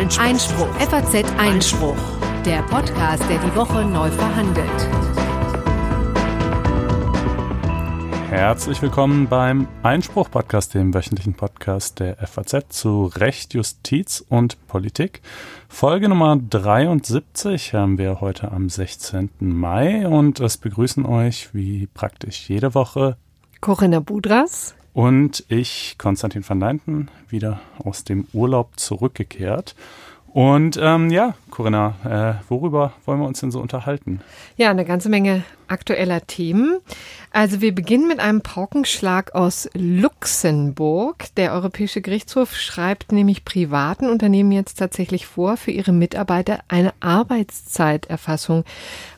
Einspruch. Einspruch. FAZ Einspruch. Der Podcast, der die Woche neu verhandelt. Herzlich willkommen beim Einspruch-Podcast, dem wöchentlichen Podcast der FAZ zu Recht, Justiz und Politik. Folge Nummer 73 haben wir heute am 16. Mai und es begrüßen euch wie praktisch jede Woche Corinna Budras und ich, Konstantin van Leinten, wieder aus dem Urlaub zurückgekehrt. Und ähm, ja, Corinna, äh, worüber wollen wir uns denn so unterhalten? Ja, eine ganze Menge aktueller Themen. Also wir beginnen mit einem Paukenschlag aus Luxemburg. Der Europäische Gerichtshof schreibt nämlich privaten Unternehmen jetzt tatsächlich vor, für ihre Mitarbeiter eine Arbeitszeiterfassung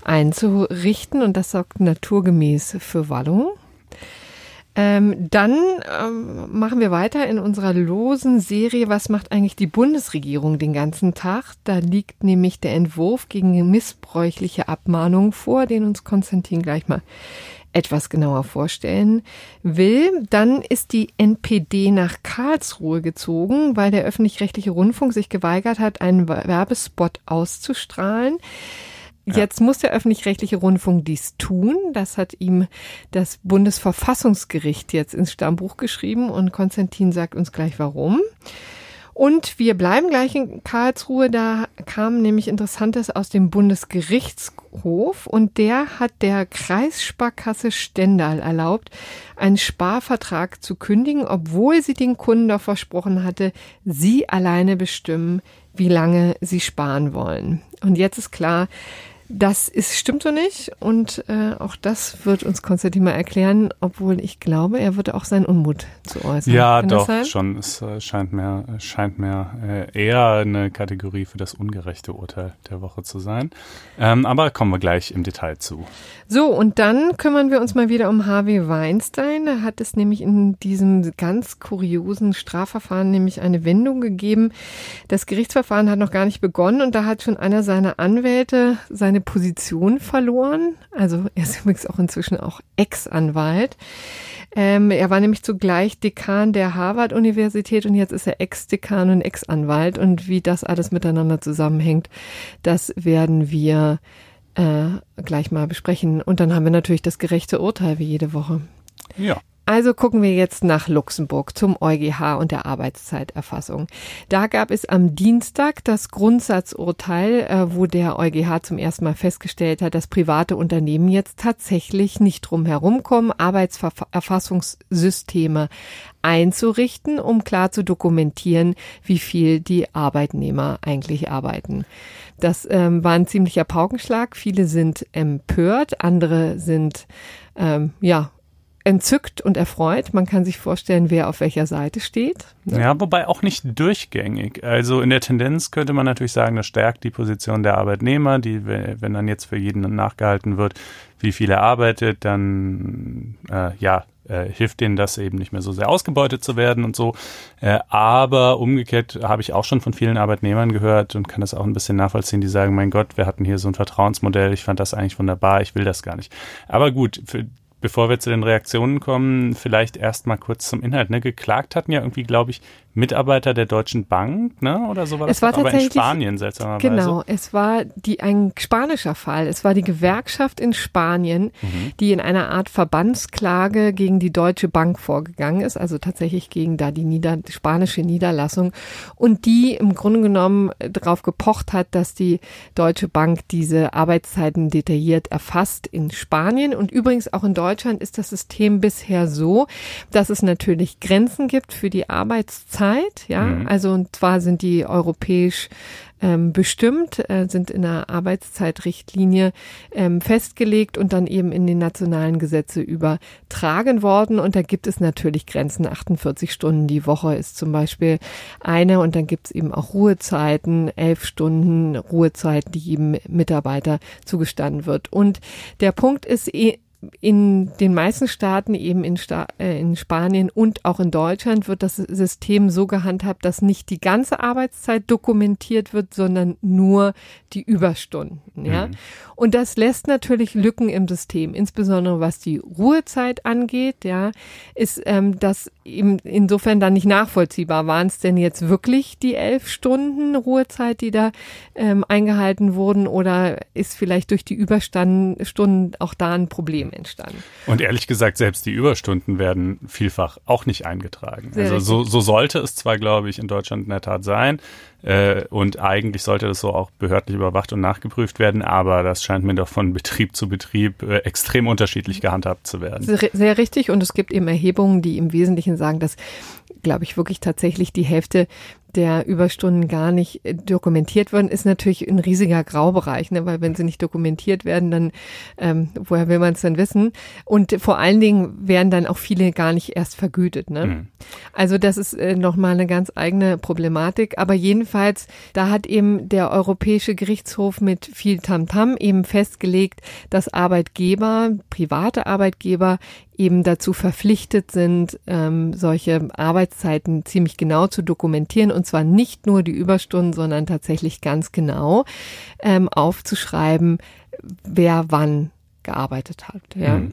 einzurichten. Und das sorgt naturgemäß für Wallung. Ähm, dann ähm, machen wir weiter in unserer losen Serie Was macht eigentlich die Bundesregierung den ganzen Tag? Da liegt nämlich der Entwurf gegen missbräuchliche Abmahnungen vor, den uns Konstantin gleich mal etwas genauer vorstellen will. Dann ist die NPD nach Karlsruhe gezogen, weil der öffentlich-rechtliche Rundfunk sich geweigert hat, einen Werbespot auszustrahlen. Jetzt muss der öffentlich-rechtliche Rundfunk dies tun. Das hat ihm das Bundesverfassungsgericht jetzt ins Stammbuch geschrieben und Konstantin sagt uns gleich warum. Und wir bleiben gleich in Karlsruhe. Da kam nämlich Interessantes aus dem Bundesgerichtshof und der hat der Kreissparkasse Stendal erlaubt, einen Sparvertrag zu kündigen, obwohl sie den Kunden doch versprochen hatte, sie alleine bestimmen, wie lange sie sparen wollen. Und jetzt ist klar, das ist, stimmt so nicht und äh, auch das wird uns Konstantin mal erklären, obwohl ich glaube, er würde auch seinen Unmut zu äußern. Ja, Kann doch, schon. Es äh, scheint mir, scheint mir äh, eher eine Kategorie für das ungerechte Urteil der Woche zu sein. Ähm, aber kommen wir gleich im Detail zu. So, und dann kümmern wir uns mal wieder um Harvey Weinstein. Da hat es nämlich in diesem ganz kuriosen Strafverfahren nämlich eine Wendung gegeben. Das Gerichtsverfahren hat noch gar nicht begonnen und da hat schon einer seiner Anwälte seine Position verloren. Also er ist übrigens auch inzwischen auch Ex-Anwalt. Ähm, er war nämlich zugleich Dekan der Harvard-Universität und jetzt ist er Ex-Dekan und Ex-Anwalt. Und wie das alles miteinander zusammenhängt, das werden wir äh, gleich mal besprechen. Und dann haben wir natürlich das gerechte Urteil wie jede Woche. Ja. Also gucken wir jetzt nach Luxemburg zum EuGH und der Arbeitszeiterfassung. Da gab es am Dienstag das Grundsatzurteil, äh, wo der EuGH zum ersten Mal festgestellt hat, dass private Unternehmen jetzt tatsächlich nicht drum herumkommen, Arbeitserfassungssysteme einzurichten, um klar zu dokumentieren, wie viel die Arbeitnehmer eigentlich arbeiten. Das ähm, war ein ziemlicher Paukenschlag. Viele sind empört, andere sind ähm, ja entzückt und erfreut. Man kann sich vorstellen, wer auf welcher Seite steht. Ja, wobei auch nicht durchgängig. Also in der Tendenz könnte man natürlich sagen, das stärkt die Position der Arbeitnehmer, die, wenn dann jetzt für jeden nachgehalten wird, wie viel er arbeitet, dann äh, ja, äh, hilft denen das eben nicht mehr so sehr ausgebeutet zu werden und so. Äh, aber umgekehrt habe ich auch schon von vielen Arbeitnehmern gehört und kann das auch ein bisschen nachvollziehen, die sagen, mein Gott, wir hatten hier so ein Vertrauensmodell, ich fand das eigentlich wunderbar, ich will das gar nicht. Aber gut, für bevor wir zu den Reaktionen kommen, vielleicht erst mal kurz zum Inhalt. Ne? Geklagt hatten ja irgendwie, glaube ich, Mitarbeiter der Deutschen Bank, ne? Oder so war das? Es war aber in Spanien seltsamerweise. Genau, es war die ein spanischer Fall. Es war die Gewerkschaft in Spanien, mhm. die in einer Art Verbandsklage gegen die Deutsche Bank vorgegangen ist, also tatsächlich gegen da die Nieder spanische Niederlassung und die im Grunde genommen darauf gepocht hat, dass die Deutsche Bank diese Arbeitszeiten detailliert erfasst in Spanien und übrigens auch in Deutschland ist das System bisher so, dass es natürlich Grenzen gibt für die Arbeitszeit Zeit, ja. Mhm. Also und zwar sind die europäisch ähm, bestimmt, äh, sind in der Arbeitszeitrichtlinie ähm, festgelegt und dann eben in den nationalen Gesetze übertragen worden. Und da gibt es natürlich Grenzen. 48 Stunden die Woche ist zum Beispiel eine und dann gibt es eben auch Ruhezeiten, elf Stunden Ruhezeiten, die jedem Mitarbeiter zugestanden wird. Und der Punkt ist eh, in den meisten Staaten, eben in, Sta äh, in Spanien und auch in Deutschland, wird das System so gehandhabt, dass nicht die ganze Arbeitszeit dokumentiert wird, sondern nur die Überstunden. Ja? Mhm. Und das lässt natürlich Lücken im System, insbesondere was die Ruhezeit angeht. Ja, ist ähm, das eben insofern dann nicht nachvollziehbar. Waren es denn jetzt wirklich die elf Stunden Ruhezeit, die da ähm, eingehalten wurden, oder ist vielleicht durch die Überstunden auch da ein Problem entstanden? Und ehrlich gesagt, selbst die Überstunden werden vielfach auch nicht eingetragen. Sehr also so, so sollte es zwar, glaube ich, in Deutschland in der Tat sein. Äh, und eigentlich sollte das so auch behördlich überwacht und nachgeprüft werden, aber das scheint mir doch von Betrieb zu Betrieb äh, extrem unterschiedlich gehandhabt zu werden. Sehr, sehr richtig und es gibt eben Erhebungen, die im Wesentlichen sagen, dass, glaube ich, wirklich tatsächlich die Hälfte der Überstunden gar nicht äh, dokumentiert worden, ist natürlich ein riesiger Graubereich, ne? weil wenn sie nicht dokumentiert werden, dann ähm, woher will man es denn wissen? Und vor allen Dingen werden dann auch viele gar nicht erst vergütet. Ne? Mhm. Also das ist äh, nochmal eine ganz eigene Problematik. Aber jedenfalls, da hat eben der Europäische Gerichtshof mit viel Tamtam -Tam eben festgelegt, dass Arbeitgeber, private Arbeitgeber eben dazu verpflichtet sind, ähm, solche Arbeitszeiten ziemlich genau zu dokumentieren und zwar nicht nur die Überstunden, sondern tatsächlich ganz genau ähm, aufzuschreiben, wer wann gearbeitet hat. Ja. Mhm.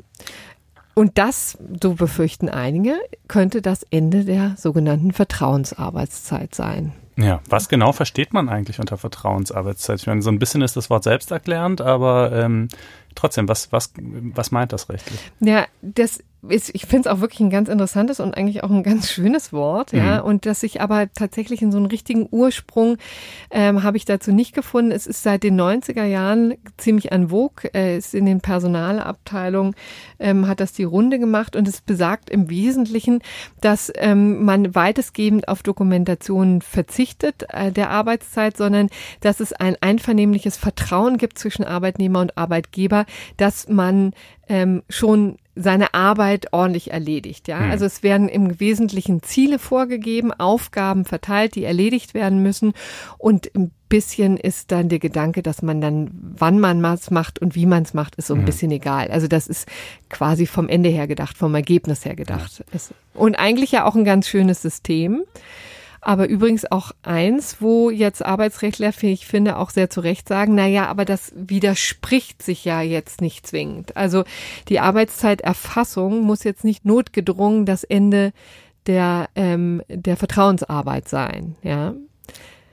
Und das, so befürchten einige, könnte das Ende der sogenannten Vertrauensarbeitszeit sein. Ja, was genau versteht man eigentlich unter Vertrauensarbeitszeit? Ich meine, so ein bisschen ist das Wort selbsterklärend, aber ähm, trotzdem, was, was, was meint das rechtlich? Ja, das ist, ich finde es auch wirklich ein ganz interessantes und eigentlich auch ein ganz schönes Wort, ja. Mhm. Und dass ich aber tatsächlich in so einen richtigen Ursprung ähm, habe ich dazu nicht gefunden. Es ist seit den 90er Jahren ziemlich an Vogue, äh, ist in den Personalabteilungen, ähm, hat das die Runde gemacht und es besagt im Wesentlichen, dass ähm, man weitestgehend auf Dokumentationen verzichtet äh, der Arbeitszeit, sondern dass es ein einvernehmliches Vertrauen gibt zwischen Arbeitnehmer und Arbeitgeber, dass man ähm, schon seine Arbeit ordentlich erledigt. Ja, hm. also es werden im Wesentlichen Ziele vorgegeben, Aufgaben verteilt, die erledigt werden müssen und ein bisschen ist dann der Gedanke, dass man dann, wann man was macht und wie man es macht, ist so ein hm. bisschen egal. Also das ist quasi vom Ende her gedacht, vom Ergebnis her gedacht. Ja. Und eigentlich ja auch ein ganz schönes System. Aber übrigens auch eins, wo jetzt Arbeitsrechtler, ich finde, auch sehr zu Recht sagen, na ja, aber das widerspricht sich ja jetzt nicht zwingend. Also die Arbeitszeiterfassung muss jetzt nicht notgedrungen das Ende der, ähm, der Vertrauensarbeit sein, ja.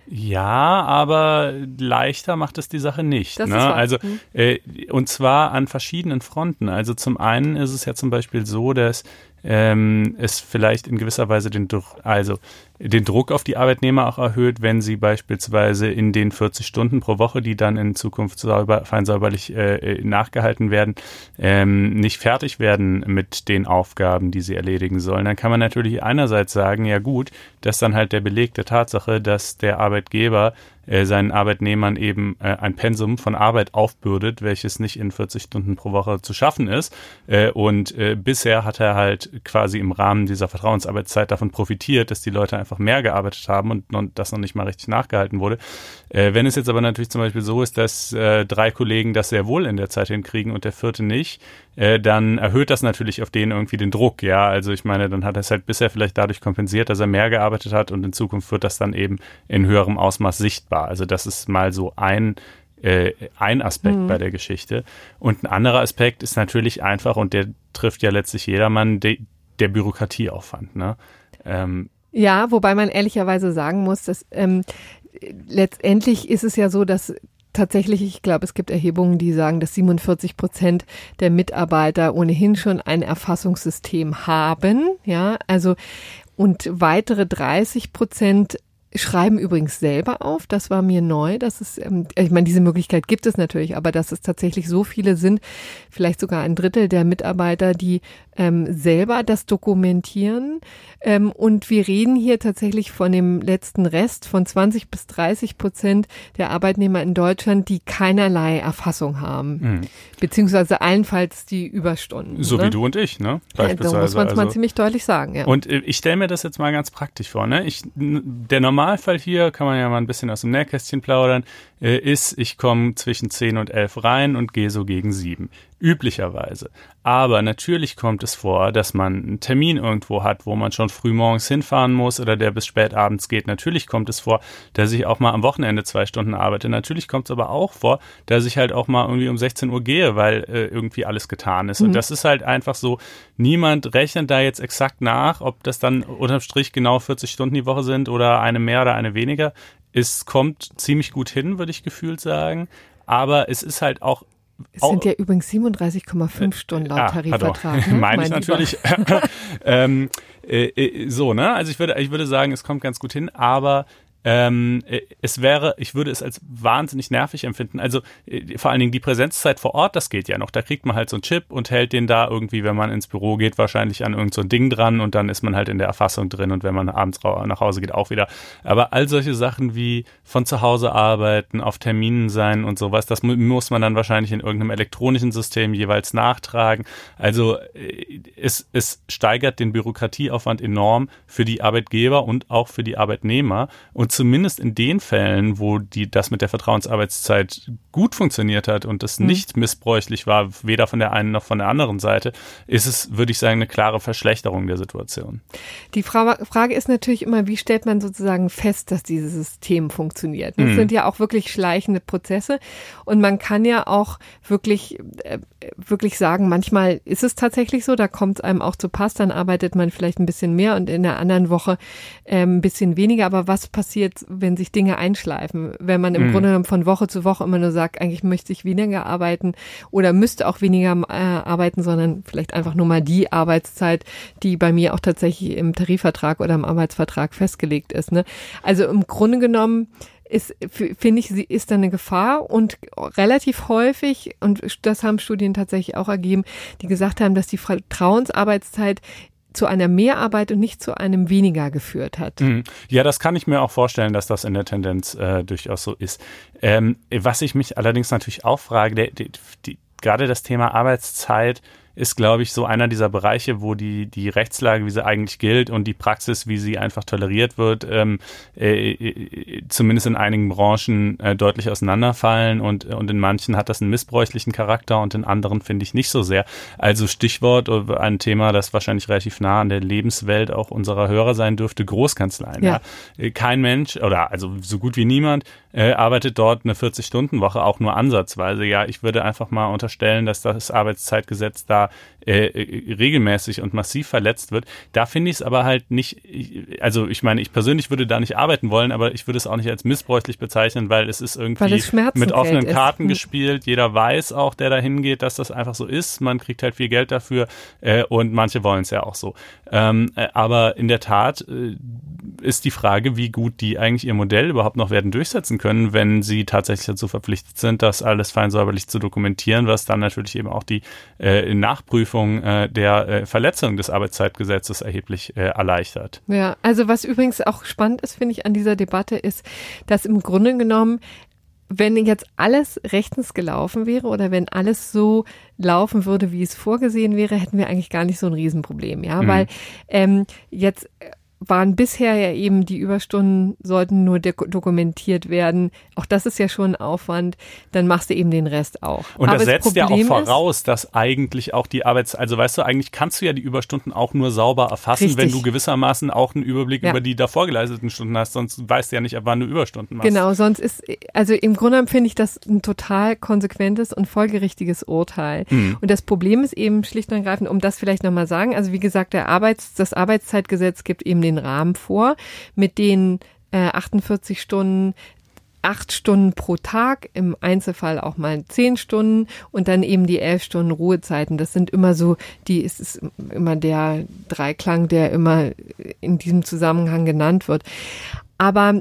Ja, aber leichter macht es die Sache nicht. Ne? Also hm. äh, und zwar an verschiedenen Fronten. Also zum einen ist es ja zum Beispiel so, dass ähm, es vielleicht in gewisser Weise den Druck, also den Druck auf die Arbeitnehmer auch erhöht, wenn sie beispielsweise in den 40 Stunden pro Woche, die dann in Zukunft sauber, fein säuberlich äh, nachgehalten werden, ähm, nicht fertig werden mit den Aufgaben, die sie erledigen sollen. Dann kann man natürlich einerseits sagen, ja gut, das ist dann halt der Beleg der Tatsache, dass der Arbeitgeber äh, seinen Arbeitnehmern eben äh, ein Pensum von Arbeit aufbürdet, welches nicht in 40 Stunden pro Woche zu schaffen ist. Äh, und äh, bisher hat er halt quasi im Rahmen dieser Vertrauensarbeitszeit davon profitiert, dass die Leute einfach mehr gearbeitet haben und, und das noch nicht mal richtig nachgehalten wurde. Äh, wenn es jetzt aber natürlich zum Beispiel so ist, dass äh, drei Kollegen das sehr wohl in der Zeit hinkriegen und der vierte nicht, äh, dann erhöht das natürlich auf den irgendwie den Druck, ja. Also ich meine, dann hat er es halt bisher vielleicht dadurch kompensiert, dass er mehr gearbeitet hat und in Zukunft wird das dann eben in höherem Ausmaß sichtbar. Also das ist mal so ein äh, ein Aspekt mhm. bei der Geschichte. Und ein anderer Aspekt ist natürlich einfach, und der trifft ja letztlich jedermann, de, der Bürokratieaufwand. Ne? Ähm, ja, wobei man ehrlicherweise sagen muss, dass ähm, letztendlich ist es ja so, dass tatsächlich, ich glaube, es gibt Erhebungen, die sagen, dass 47 Prozent der Mitarbeiter ohnehin schon ein Erfassungssystem haben. Ja, also und weitere 30 Prozent schreiben übrigens selber auf. Das war mir neu. Das ist, ähm, ich meine, diese Möglichkeit gibt es natürlich, aber dass es tatsächlich so viele sind, vielleicht sogar ein Drittel der Mitarbeiter, die ähm, selber das dokumentieren. Ähm, und wir reden hier tatsächlich von dem letzten Rest von 20 bis 30 Prozent der Arbeitnehmer in Deutschland, die keinerlei Erfassung haben, mhm. beziehungsweise allenfalls die Überstunden. So ne? wie du und ich, ne? Beispielsweise. Ja, da muss man es also. mal ziemlich deutlich sagen. Ja. Und äh, ich stelle mir das jetzt mal ganz praktisch vor. Ne? Ich, der Normalfall hier, kann man ja mal ein bisschen aus dem Nähkästchen plaudern, äh, ist, ich komme zwischen 10 und 11 rein und gehe so gegen 7. üblicherweise. Aber natürlich kommt es vor, dass man einen Termin irgendwo hat, wo man schon früh morgens hinfahren muss oder der bis spät abends geht. Natürlich kommt es vor, dass ich auch mal am Wochenende zwei Stunden arbeite. Natürlich kommt es aber auch vor, dass ich halt auch mal irgendwie um 16 Uhr gehe, weil äh, irgendwie alles getan ist. Mhm. Und das ist halt einfach so, niemand rechnet da jetzt exakt nach, ob das dann unterm Strich genau 40 Stunden die Woche sind oder eine mehr oder eine weniger. Es kommt ziemlich gut hin, würde ich gefühlt sagen. Aber es ist halt auch es sind ja übrigens 37,5 Stunden laut ja, Tarifvertrag. Ne? Meine ich natürlich. ähm, äh, äh, so, ne? Also ich würde, ich würde sagen, es kommt ganz gut hin, aber ähm, äh, es wäre, ich würde es als wahnsinnig nervig empfinden. Also äh, vor allen Dingen die Präsenzzeit vor Ort, das geht ja noch. Da kriegt man halt so einen Chip und hält den da irgendwie, wenn man ins Büro geht, wahrscheinlich an irgendein so Ding dran und dann ist man halt in der Erfassung drin und wenn man abends nach Hause geht, auch wieder. Aber all solche Sachen wie von zu Hause arbeiten, auf Terminen sein und sowas, das muss man dann wahrscheinlich in irgendeinem elektronischen System jeweils nachtragen. Also äh, es, es steigert den Bürokratieaufwand enorm für die Arbeitgeber und auch für die Arbeitnehmer und zumindest in den Fällen, wo die, das mit der Vertrauensarbeitszeit gut funktioniert hat und das mhm. nicht missbräuchlich war, weder von der einen noch von der anderen Seite, ist es, würde ich sagen, eine klare Verschlechterung der Situation. Die Frage ist natürlich immer, wie stellt man sozusagen fest, dass dieses System funktioniert? Das mhm. sind ja auch wirklich schleichende Prozesse und man kann ja auch wirklich, äh, wirklich sagen, manchmal ist es tatsächlich so, da kommt es einem auch zu Pass, dann arbeitet man vielleicht ein bisschen mehr und in der anderen Woche äh, ein bisschen weniger, aber was passiert passiert, wenn sich Dinge einschleifen. Wenn man im mhm. Grunde genommen von Woche zu Woche immer nur sagt, eigentlich möchte ich weniger arbeiten oder müsste auch weniger äh, arbeiten, sondern vielleicht einfach nur mal die Arbeitszeit, die bei mir auch tatsächlich im Tarifvertrag oder im Arbeitsvertrag festgelegt ist. Ne? Also im Grunde genommen ist, finde ich, sie ist da eine Gefahr und relativ häufig, und das haben Studien tatsächlich auch ergeben, die gesagt haben, dass die Vertrauensarbeitszeit zu einer Mehrarbeit und nicht zu einem weniger geführt hat. Mhm. Ja, das kann ich mir auch vorstellen, dass das in der Tendenz äh, durchaus so ist. Ähm, was ich mich allerdings natürlich auch frage, der, die, die, gerade das Thema Arbeitszeit ist, glaube ich, so einer dieser Bereiche, wo die, die Rechtslage, wie sie eigentlich gilt und die Praxis, wie sie einfach toleriert wird, ähm, äh, äh, zumindest in einigen Branchen äh, deutlich auseinanderfallen und, und in manchen hat das einen missbräuchlichen Charakter und in anderen finde ich nicht so sehr. Also Stichwort, äh, ein Thema, das wahrscheinlich relativ nah an der Lebenswelt auch unserer Hörer sein dürfte, Großkanzleien. Ja. ja. Äh, kein Mensch oder also so gut wie niemand äh, arbeitet dort eine 40-Stunden-Woche, auch nur ansatzweise. Ja, ich würde einfach mal unterstellen, dass das Arbeitszeitgesetz da äh, äh, regelmäßig und massiv verletzt wird. Da finde ich es aber halt nicht, also ich meine, ich persönlich würde da nicht arbeiten wollen, aber ich würde es auch nicht als missbräuchlich bezeichnen, weil es ist irgendwie mit offenen Karten ist. gespielt. Jeder weiß auch, der da hingeht, dass das einfach so ist. Man kriegt halt viel Geld dafür äh, und manche wollen es ja auch so. Ähm, äh, aber in der Tat äh, ist die Frage, wie gut die eigentlich ihr Modell überhaupt noch werden durchsetzen können, wenn sie tatsächlich dazu verpflichtet sind, das alles fein säuberlich zu dokumentieren, was dann natürlich eben auch die äh, Nachprüfung äh, der äh, Verletzung des Arbeitszeitgesetzes erheblich äh, erleichtert. Ja, also was übrigens auch spannend ist, finde ich, an dieser Debatte ist, dass im Grunde genommen wenn jetzt alles rechtens gelaufen wäre oder wenn alles so laufen würde, wie es vorgesehen wäre, hätten wir eigentlich gar nicht so ein Riesenproblem, ja, mhm. weil ähm, jetzt waren bisher ja eben die Überstunden sollten nur dokumentiert werden. Auch das ist ja schon ein Aufwand. Dann machst du eben den Rest auch. Und das setzt ja auch voraus, dass eigentlich auch die Arbeits, also weißt du, eigentlich kannst du ja die Überstunden auch nur sauber erfassen, richtig. wenn du gewissermaßen auch einen Überblick ja. über die davor geleisteten Stunden hast. Sonst weißt du ja nicht, ab wann du Überstunden machst. Genau, sonst ist, also im Grunde finde ich das ein total konsequentes und folgerichtiges Urteil. Mhm. Und das Problem ist eben schlicht und ergreifend, um das vielleicht nochmal sagen, also wie gesagt, der Arbeits, das Arbeitszeitgesetz gibt eben den Rahmen vor, mit den äh, 48 Stunden acht Stunden pro Tag, im Einzelfall auch mal zehn Stunden und dann eben die elf Stunden Ruhezeiten. Das sind immer so, die ist es immer der Dreiklang, der immer in diesem Zusammenhang genannt wird. Aber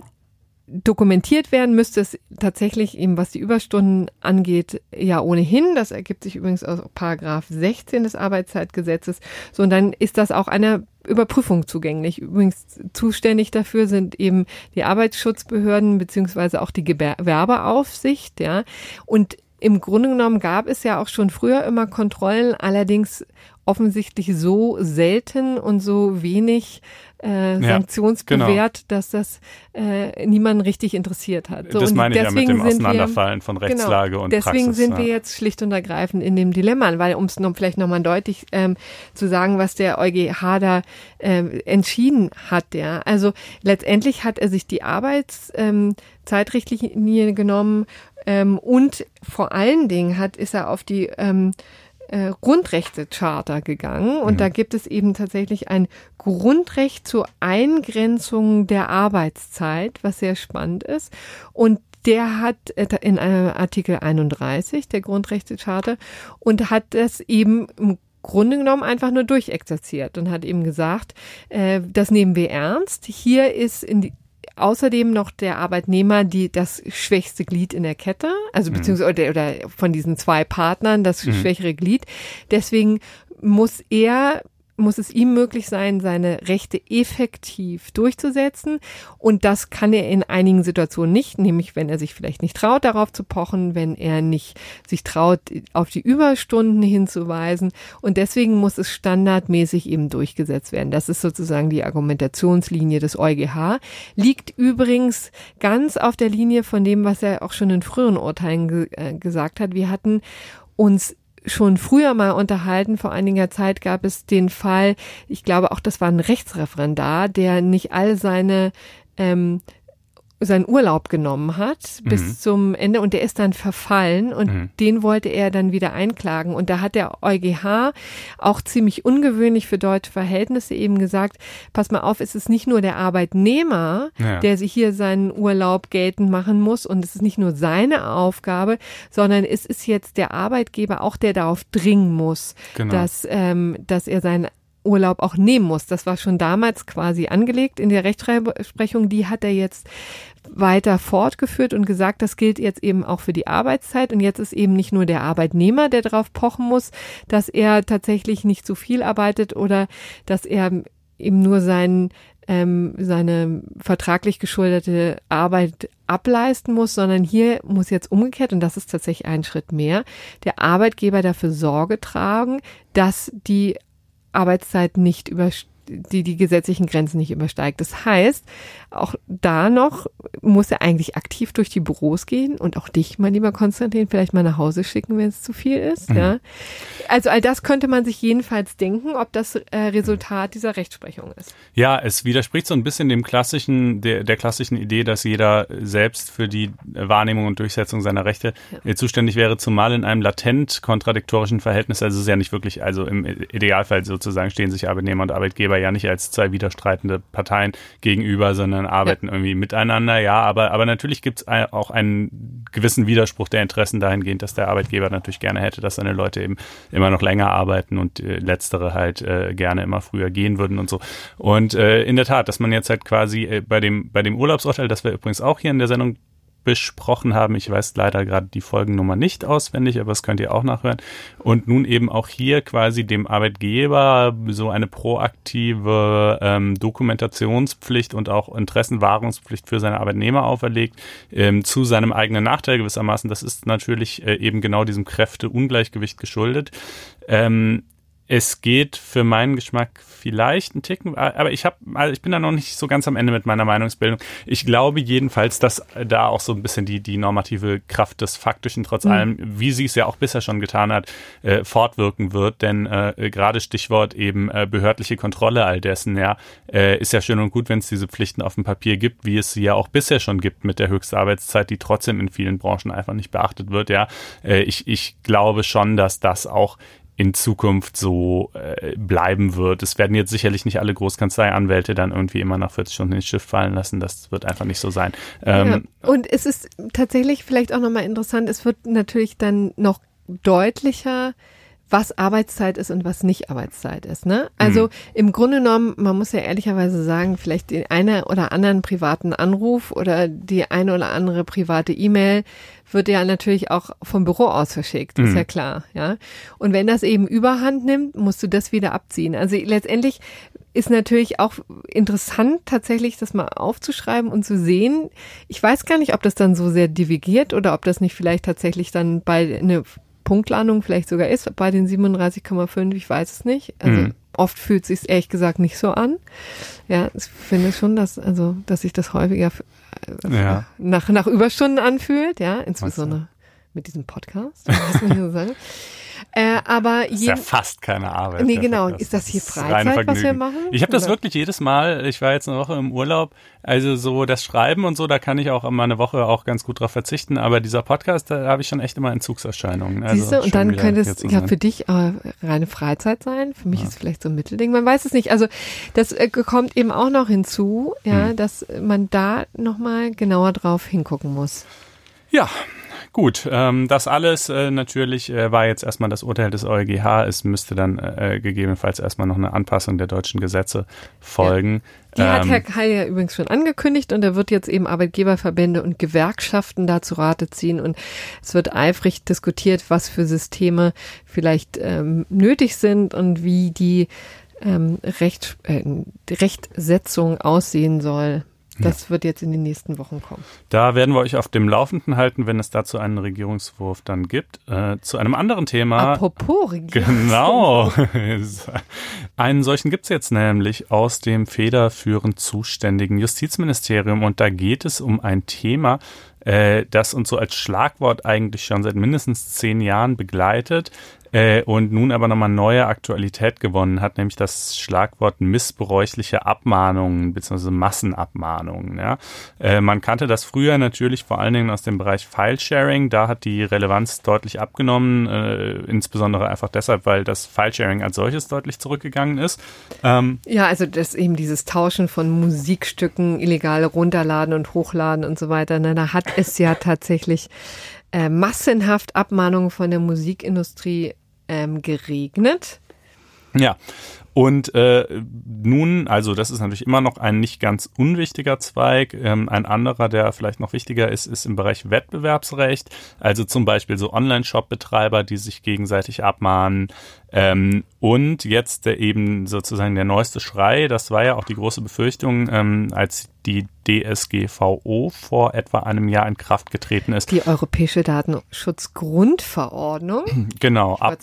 dokumentiert werden müsste es tatsächlich eben, was die Überstunden angeht, ja ohnehin. Das ergibt sich übrigens aus Paragraph 16 des Arbeitszeitgesetzes. So, und dann ist das auch einer Überprüfung zugänglich. Übrigens zuständig dafür sind eben die Arbeitsschutzbehörden beziehungsweise auch die Gewerbeaufsicht, ja. Und im Grunde genommen gab es ja auch schon früher immer Kontrollen, allerdings offensichtlich so selten und so wenig äh, sanktionsbewährt, ja, genau. dass das äh, niemanden richtig interessiert hat. So, das meine ich ja mit dem Auseinanderfallen wir, von genau, Rechtslage genau, und deswegen Praxis. Deswegen sind ja. wir jetzt schlicht und ergreifend in dem Dilemma, weil um es noch vielleicht nochmal deutlich ähm, zu sagen, was der EuGH da äh, entschieden hat, ja. Also letztendlich hat er sich die Arbeitszeitrichtlinie ähm, genommen ähm, und vor allen Dingen hat ist er auf die ähm, äh, Grundrechtecharta gegangen und mhm. da gibt es eben tatsächlich ein Grundrecht zur Eingrenzung der Arbeitszeit, was sehr spannend ist. Und der hat äh, in Artikel 31 der Grundrechtecharta und hat das eben im Grunde genommen einfach nur durchexerziert und hat eben gesagt, äh, das nehmen wir ernst. Hier ist in die, außerdem noch der Arbeitnehmer die das schwächste Glied in der Kette, also mhm. beziehungsweise oder, von diesen zwei Partnern das mhm. schwächere Glied. Deswegen muss er muss es ihm möglich sein, seine Rechte effektiv durchzusetzen. Und das kann er in einigen Situationen nicht, nämlich wenn er sich vielleicht nicht traut, darauf zu pochen, wenn er nicht sich traut, auf die Überstunden hinzuweisen. Und deswegen muss es standardmäßig eben durchgesetzt werden. Das ist sozusagen die Argumentationslinie des EuGH. Liegt übrigens ganz auf der Linie von dem, was er auch schon in früheren Urteilen ge äh, gesagt hat. Wir hatten uns schon früher mal unterhalten. Vor einiger Zeit gab es den Fall, ich glaube auch, das war ein Rechtsreferendar, der nicht all seine ähm, seinen Urlaub genommen hat mhm. bis zum Ende und der ist dann verfallen und mhm. den wollte er dann wieder einklagen und da hat der EuGH auch ziemlich ungewöhnlich für deutsche Verhältnisse eben gesagt, pass mal auf, es ist nicht nur der Arbeitnehmer, ja. der sich hier seinen Urlaub geltend machen muss und es ist nicht nur seine Aufgabe, sondern es ist jetzt der Arbeitgeber auch, der darauf dringen muss, genau. dass, ähm, dass er seinen Urlaub auch nehmen muss. Das war schon damals quasi angelegt in der Rechtsprechung. Die hat er jetzt weiter fortgeführt und gesagt, das gilt jetzt eben auch für die Arbeitszeit. Und jetzt ist eben nicht nur der Arbeitnehmer, der darauf pochen muss, dass er tatsächlich nicht zu viel arbeitet oder dass er eben nur seinen ähm, seine vertraglich geschuldete Arbeit ableisten muss, sondern hier muss jetzt umgekehrt, und das ist tatsächlich ein Schritt mehr, der Arbeitgeber dafür Sorge tragen, dass die Arbeitszeit nicht übersteigt die die gesetzlichen Grenzen nicht übersteigt. Das heißt, auch da noch muss er eigentlich aktiv durch die Büros gehen und auch dich, mein lieber Konstantin, vielleicht mal nach Hause schicken, wenn es zu viel ist. Mhm. Ja. Also all das könnte man sich jedenfalls denken, ob das äh, Resultat dieser Rechtsprechung ist. Ja, es widerspricht so ein bisschen dem klassischen, der, der klassischen Idee, dass jeder selbst für die Wahrnehmung und Durchsetzung seiner Rechte ja. Äh, zuständig wäre, zumal in einem latent kontradiktorischen Verhältnis. Also es ist ja nicht wirklich, also im Idealfall sozusagen stehen sich Arbeitnehmer und Arbeitgeber ja nicht als zwei widerstreitende Parteien gegenüber, sondern arbeiten ja. irgendwie miteinander. Ja, aber, aber natürlich gibt es auch einen gewissen Widerspruch der Interessen dahingehend, dass der Arbeitgeber natürlich gerne hätte, dass seine Leute eben immer noch länger arbeiten und äh, letztere halt äh, gerne immer früher gehen würden und so. Und äh, in der Tat, dass man jetzt halt quasi äh, bei dem bei dem Urlaubsurteil, das wir übrigens auch hier in der Sendung besprochen haben. Ich weiß leider gerade die Folgennummer nicht auswendig, aber das könnt ihr auch nachhören. Und nun eben auch hier quasi dem Arbeitgeber so eine proaktive ähm, Dokumentationspflicht und auch Interessenwahrungspflicht für seine Arbeitnehmer auferlegt, ähm, zu seinem eigenen Nachteil gewissermaßen. Das ist natürlich äh, eben genau diesem Kräfteungleichgewicht geschuldet. Ähm, es geht für meinen Geschmack vielleicht ein Ticken, aber ich habe, also ich bin da noch nicht so ganz am Ende mit meiner Meinungsbildung. Ich glaube jedenfalls, dass da auch so ein bisschen die die normative Kraft des Faktischen trotz mhm. allem, wie sie es ja auch bisher schon getan hat, äh, fortwirken wird. Denn äh, gerade Stichwort eben äh, behördliche Kontrolle all dessen, ja, äh, ist ja schön und gut, wenn es diese Pflichten auf dem Papier gibt, wie es sie ja auch bisher schon gibt mit der Höchstarbeitszeit, die trotzdem in vielen Branchen einfach nicht beachtet wird. Ja, äh, ich ich glaube schon, dass das auch in Zukunft so äh, bleiben wird. Es werden jetzt sicherlich nicht alle Großkanzleianwälte dann irgendwie immer nach 40 Stunden ins Schiff fallen lassen. Das wird einfach nicht so sein. Ähm, ja. Und es ist tatsächlich vielleicht auch nochmal interessant, es wird natürlich dann noch deutlicher, was Arbeitszeit ist und was nicht Arbeitszeit ist. Ne? Also mhm. im Grunde genommen, man muss ja ehrlicherweise sagen, vielleicht den einen oder anderen privaten Anruf oder die eine oder andere private E-Mail wird ja natürlich auch vom Büro aus verschickt, mhm. ist ja klar. Ja. Und wenn das eben Überhand nimmt, musst du das wieder abziehen. Also letztendlich ist natürlich auch interessant, tatsächlich das mal aufzuschreiben und zu sehen. Ich weiß gar nicht, ob das dann so sehr divergiert oder ob das nicht vielleicht tatsächlich dann bei eine Punktlandung vielleicht sogar ist, bei den 37,5, ich weiß es nicht. Also mhm. oft fühlt es sich ehrlich gesagt nicht so an. Ja, ich finde schon, dass, also, dass sich das häufiger äh, ja. nach, nach Überstunden anfühlt, ja, insbesondere mit diesem Podcast. Äh, aber ist ja fast keine Arbeit. Nee, genau. Ist das hier Freizeit, was wir machen? Ich habe das wirklich jedes Mal. Ich war jetzt eine Woche im Urlaub. Also so das Schreiben und so, da kann ich auch immer eine Woche auch ganz gut drauf verzichten. Aber dieser Podcast, da habe ich schon echt immer Entzugserscheinungen. Also Siehst du, und dann könnte es ja für dich äh, reine Freizeit sein. Für mich ja. ist es vielleicht so ein Mittelding. Man weiß es nicht. Also das äh, kommt eben auch noch hinzu, ja, hm. dass man da nochmal genauer drauf hingucken muss. Ja, Gut, ähm, das alles äh, natürlich äh, war jetzt erstmal das Urteil des EuGH. Es müsste dann äh, gegebenenfalls erstmal noch eine Anpassung der deutschen Gesetze folgen. Ja. Die ähm, hat Herr Kai ja übrigens schon angekündigt und er wird jetzt eben Arbeitgeberverbände und Gewerkschaften dazu Rate ziehen und es wird eifrig diskutiert, was für Systeme vielleicht ähm, nötig sind und wie die ähm, Recht, äh, Rechtsetzung aussehen soll. Das ja. wird jetzt in den nächsten Wochen kommen. Da werden wir euch auf dem Laufenden halten, wenn es dazu einen Regierungswurf dann gibt. Äh, zu einem anderen Thema. Apropos Regierungswurf. Genau. einen solchen gibt es jetzt nämlich aus dem federführend zuständigen Justizministerium. Und da geht es um ein Thema, äh, das uns so als Schlagwort eigentlich schon seit mindestens zehn Jahren begleitet äh, und nun aber nochmal neue Aktualität gewonnen hat, nämlich das Schlagwort missbräuchliche Abmahnungen bzw. Massenabmahnungen. Ja. Äh, man kannte das früher natürlich vor allen Dingen aus dem Bereich Filesharing. Da hat die Relevanz deutlich abgenommen, äh, insbesondere einfach deshalb, weil das Filesharing als solches deutlich zurückgegangen ist. Ähm, ja, also das eben dieses Tauschen von Musikstücken, illegale runterladen und hochladen und so weiter. Na, da hat es ja tatsächlich äh, massenhaft Abmahnungen von der Musikindustrie ähm, geregnet. Ja, und äh, nun, also das ist natürlich immer noch ein nicht ganz unwichtiger Zweig. Ähm, ein anderer, der vielleicht noch wichtiger ist, ist im Bereich Wettbewerbsrecht. Also zum Beispiel so Online-Shop-Betreiber, die sich gegenseitig abmahnen. Ähm, und jetzt der eben sozusagen der neueste Schrei, das war ja auch die große Befürchtung, ähm, als die DSGVO vor etwa einem Jahr in Kraft getreten ist. Die Europäische Datenschutzgrundverordnung. Genau. Ab,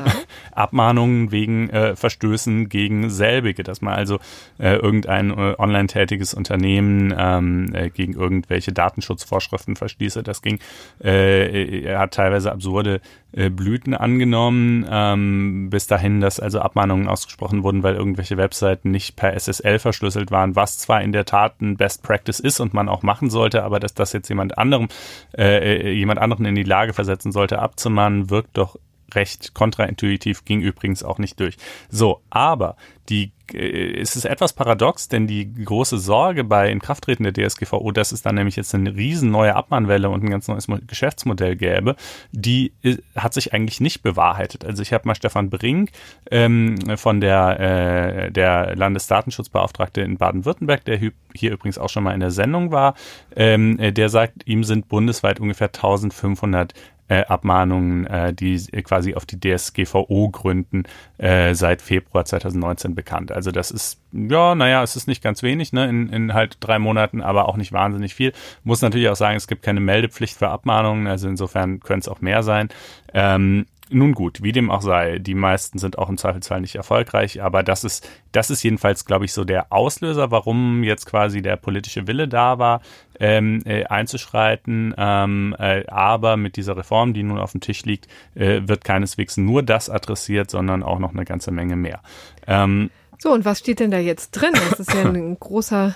Abmahnungen wegen äh, Verstößen gegen selbige, dass man also äh, irgendein äh, online tätiges Unternehmen ähm, äh, gegen irgendwelche Datenschutzvorschriften verschließe. Das ging, äh, er hat teilweise absurde äh, Blüten angenommen, ähm, bis dahin, dass also Abmahnungen ausgesprochen wurden, weil irgendwelche Webseiten nicht per SSL verschlüsselt waren, was zwar in der Tat ein Best Practice ist und man auch machen sollte, aber dass das jetzt jemand anderem, äh, äh, jemand anderen in die Lage versetzen sollte, abzumahnen, wirkt doch recht kontraintuitiv, ging übrigens auch nicht durch. So, aber die es ist etwas paradox, denn die große Sorge bei Inkrafttreten der DSGVO, dass es dann nämlich jetzt eine riesen neue Abmahnwelle und ein ganz neues Geschäftsmodell gäbe, die äh, hat sich eigentlich nicht bewahrheitet. Also ich habe mal Stefan Brink ähm, von der, äh, der Landesdatenschutzbeauftragte in Baden-Württemberg, der hier übrigens auch schon mal in der Sendung war, ähm, äh, der sagt, ihm sind bundesweit ungefähr 1500 äh, Abmahnungen, äh, die quasi auf die DSGVO gründen, äh, seit Februar 2019 bekannt. Also das ist, ja, naja, es ist nicht ganz wenig, ne, in, in halt drei Monaten, aber auch nicht wahnsinnig viel. Muss natürlich auch sagen, es gibt keine Meldepflicht für Abmahnungen, also insofern können es auch mehr sein. Ähm, nun gut, wie dem auch sei, die meisten sind auch im Zweifelsfall nicht erfolgreich, aber das ist, das ist jedenfalls, glaube ich, so der Auslöser, warum jetzt quasi der politische Wille da war, ähm, äh, einzuschreiten. Ähm, äh, aber mit dieser Reform, die nun auf dem Tisch liegt, äh, wird keineswegs nur das adressiert, sondern auch noch eine ganze Menge mehr. Ähm, so, und was steht denn da jetzt drin? Das ist ja ein großer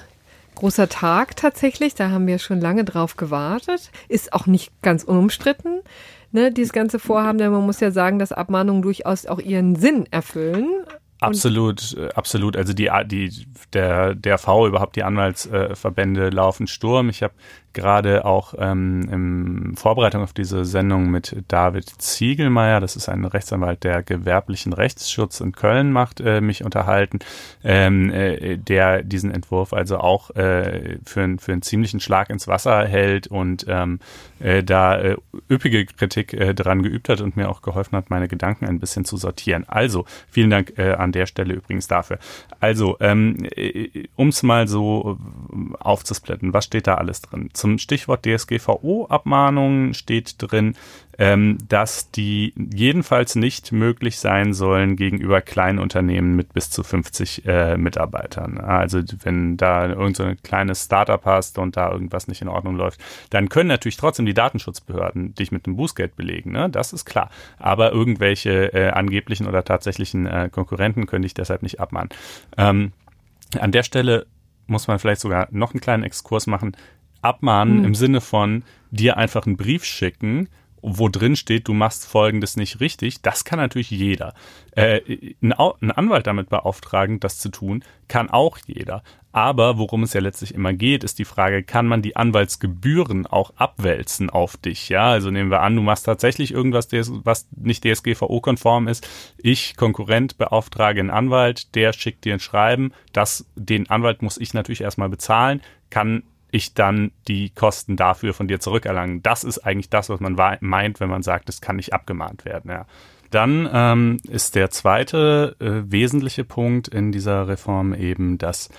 großer Tag tatsächlich. Da haben wir schon lange drauf gewartet. Ist auch nicht ganz unumstritten ne, dieses ganze Vorhaben, denn man muss ja sagen, dass Abmahnungen durchaus auch ihren Sinn erfüllen. Absolut, äh, absolut. Also die, die, der, der V überhaupt die Anwaltsverbände laufen Sturm. Ich habe gerade auch ähm, in Vorbereitung auf diese Sendung mit David Ziegelmeier, das ist ein Rechtsanwalt, der gewerblichen Rechtsschutz in Köln macht, äh, mich unterhalten, ähm, äh, der diesen Entwurf also auch äh, für, für einen ziemlichen Schlag ins Wasser hält und ähm, äh, da äh, üppige Kritik äh, daran geübt hat und mir auch geholfen hat, meine Gedanken ein bisschen zu sortieren. Also vielen Dank äh, an an der Stelle übrigens dafür. Also, ähm, äh, um es mal so äh, aufzusplitten, was steht da alles drin? Zum Stichwort DSGVO-Abmahnungen steht drin, ähm, dass die jedenfalls nicht möglich sein sollen gegenüber kleinen Unternehmen mit bis zu 50 äh, Mitarbeitern. Also wenn da irgendein so kleines Startup hast und da irgendwas nicht in Ordnung läuft, dann können natürlich trotzdem die Datenschutzbehörden dich mit einem Bußgeld belegen. Ne? Das ist klar. Aber irgendwelche äh, angeblichen oder tatsächlichen äh, Konkurrenten können dich deshalb nicht abmahnen. Ähm, an der Stelle muss man vielleicht sogar noch einen kleinen Exkurs machen. Abmahnen hm. im Sinne von dir einfach einen Brief schicken wo drin steht, du machst Folgendes nicht richtig, das kann natürlich jeder. Äh, ein Anwalt damit beauftragen, das zu tun, kann auch jeder. Aber worum es ja letztlich immer geht, ist die Frage, kann man die Anwaltsgebühren auch abwälzen auf dich? Ja, also nehmen wir an, du machst tatsächlich irgendwas, was nicht DSGVO-konform ist. Ich, Konkurrent, beauftrage einen Anwalt, der schickt dir ein Schreiben. Das, den Anwalt muss ich natürlich erstmal bezahlen. Kann ich dann die Kosten dafür von dir zurückerlangen. Das ist eigentlich das, was man meint, wenn man sagt, es kann nicht abgemahnt werden. Ja. Dann ähm, ist der zweite äh, wesentliche Punkt in dieser Reform eben, dass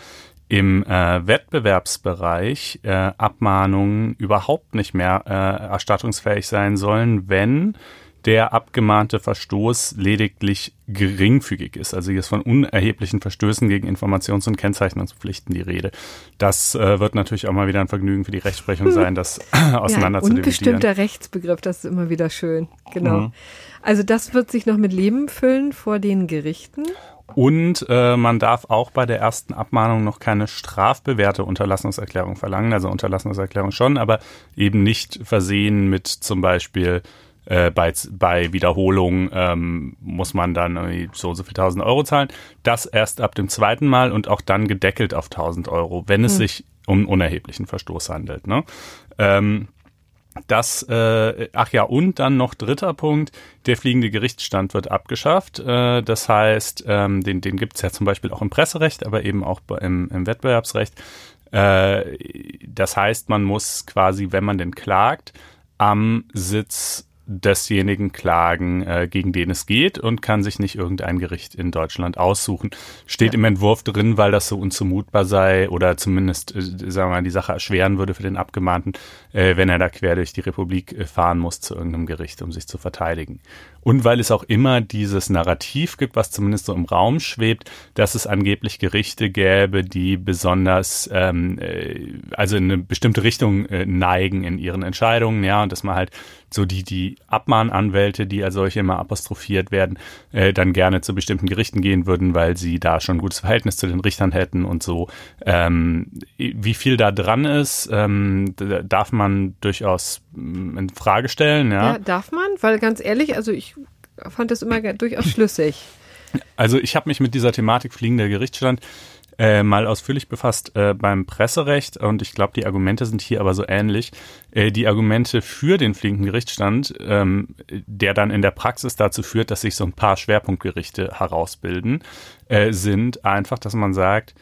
im äh, Wettbewerbsbereich äh, Abmahnungen überhaupt nicht mehr äh, erstattungsfähig sein sollen, wenn der abgemahnte Verstoß lediglich geringfügig ist. Also hier ist von unerheblichen Verstößen gegen Informations- und Kennzeichnungspflichten die Rede. Das äh, wird natürlich auch mal wieder ein Vergnügen für die Rechtsprechung hm. sein, das auseinander ja, zu Unbestimmter Rechtsbegriff, das ist immer wieder schön. Genau. Mhm. Also das wird sich noch mit Leben füllen vor den Gerichten. Und äh, man darf auch bei der ersten Abmahnung noch keine strafbewährte Unterlassungserklärung verlangen. Also Unterlassungserklärung schon, aber eben nicht versehen mit zum Beispiel äh, bei, bei Wiederholung ähm, muss man dann so so viel 1000 Euro zahlen. Das erst ab dem zweiten Mal und auch dann gedeckelt auf 1000 Euro, wenn es hm. sich um unerheblichen Verstoß handelt. Ne? Ähm, das, äh, ach ja, und dann noch dritter Punkt, der fliegende Gerichtsstand wird abgeschafft. Äh, das heißt, ähm, den, den gibt es ja zum Beispiel auch im Presserecht, aber eben auch im, im Wettbewerbsrecht. Äh, das heißt, man muss quasi, wenn man den klagt, am Sitz desjenigen klagen, äh, gegen den es geht und kann sich nicht irgendein Gericht in Deutschland aussuchen. Steht ja. im Entwurf drin, weil das so unzumutbar sei oder zumindest, äh, sagen wir mal, die Sache erschweren würde für den Abgemahnten, äh, wenn er da quer durch die Republik äh, fahren muss zu irgendeinem Gericht, um sich zu verteidigen. Und weil es auch immer dieses Narrativ gibt, was zumindest so im Raum schwebt, dass es angeblich Gerichte gäbe, die besonders, ähm, äh, also in eine bestimmte Richtung äh, neigen in ihren Entscheidungen, ja, und dass man halt so die, die Abmahnanwälte, die als solche immer apostrophiert werden, äh, dann gerne zu bestimmten Gerichten gehen würden, weil sie da schon ein gutes Verhältnis zu den Richtern hätten und so. Ähm, wie viel da dran ist, ähm, darf man durchaus mm, in Frage stellen, ja. Ja, darf man, weil ganz ehrlich, also ich fand das immer durchaus schlüssig. Also ich habe mich mit dieser Thematik fliegender Gerichtsstand äh, mal ausführlich befasst äh, beim Presserecht und ich glaube, die Argumente sind hier aber so ähnlich. Äh, die Argumente für den fliegenden Gerichtsstand, ähm, der dann in der Praxis dazu führt, dass sich so ein paar Schwerpunktgerichte herausbilden, äh, sind einfach, dass man sagt,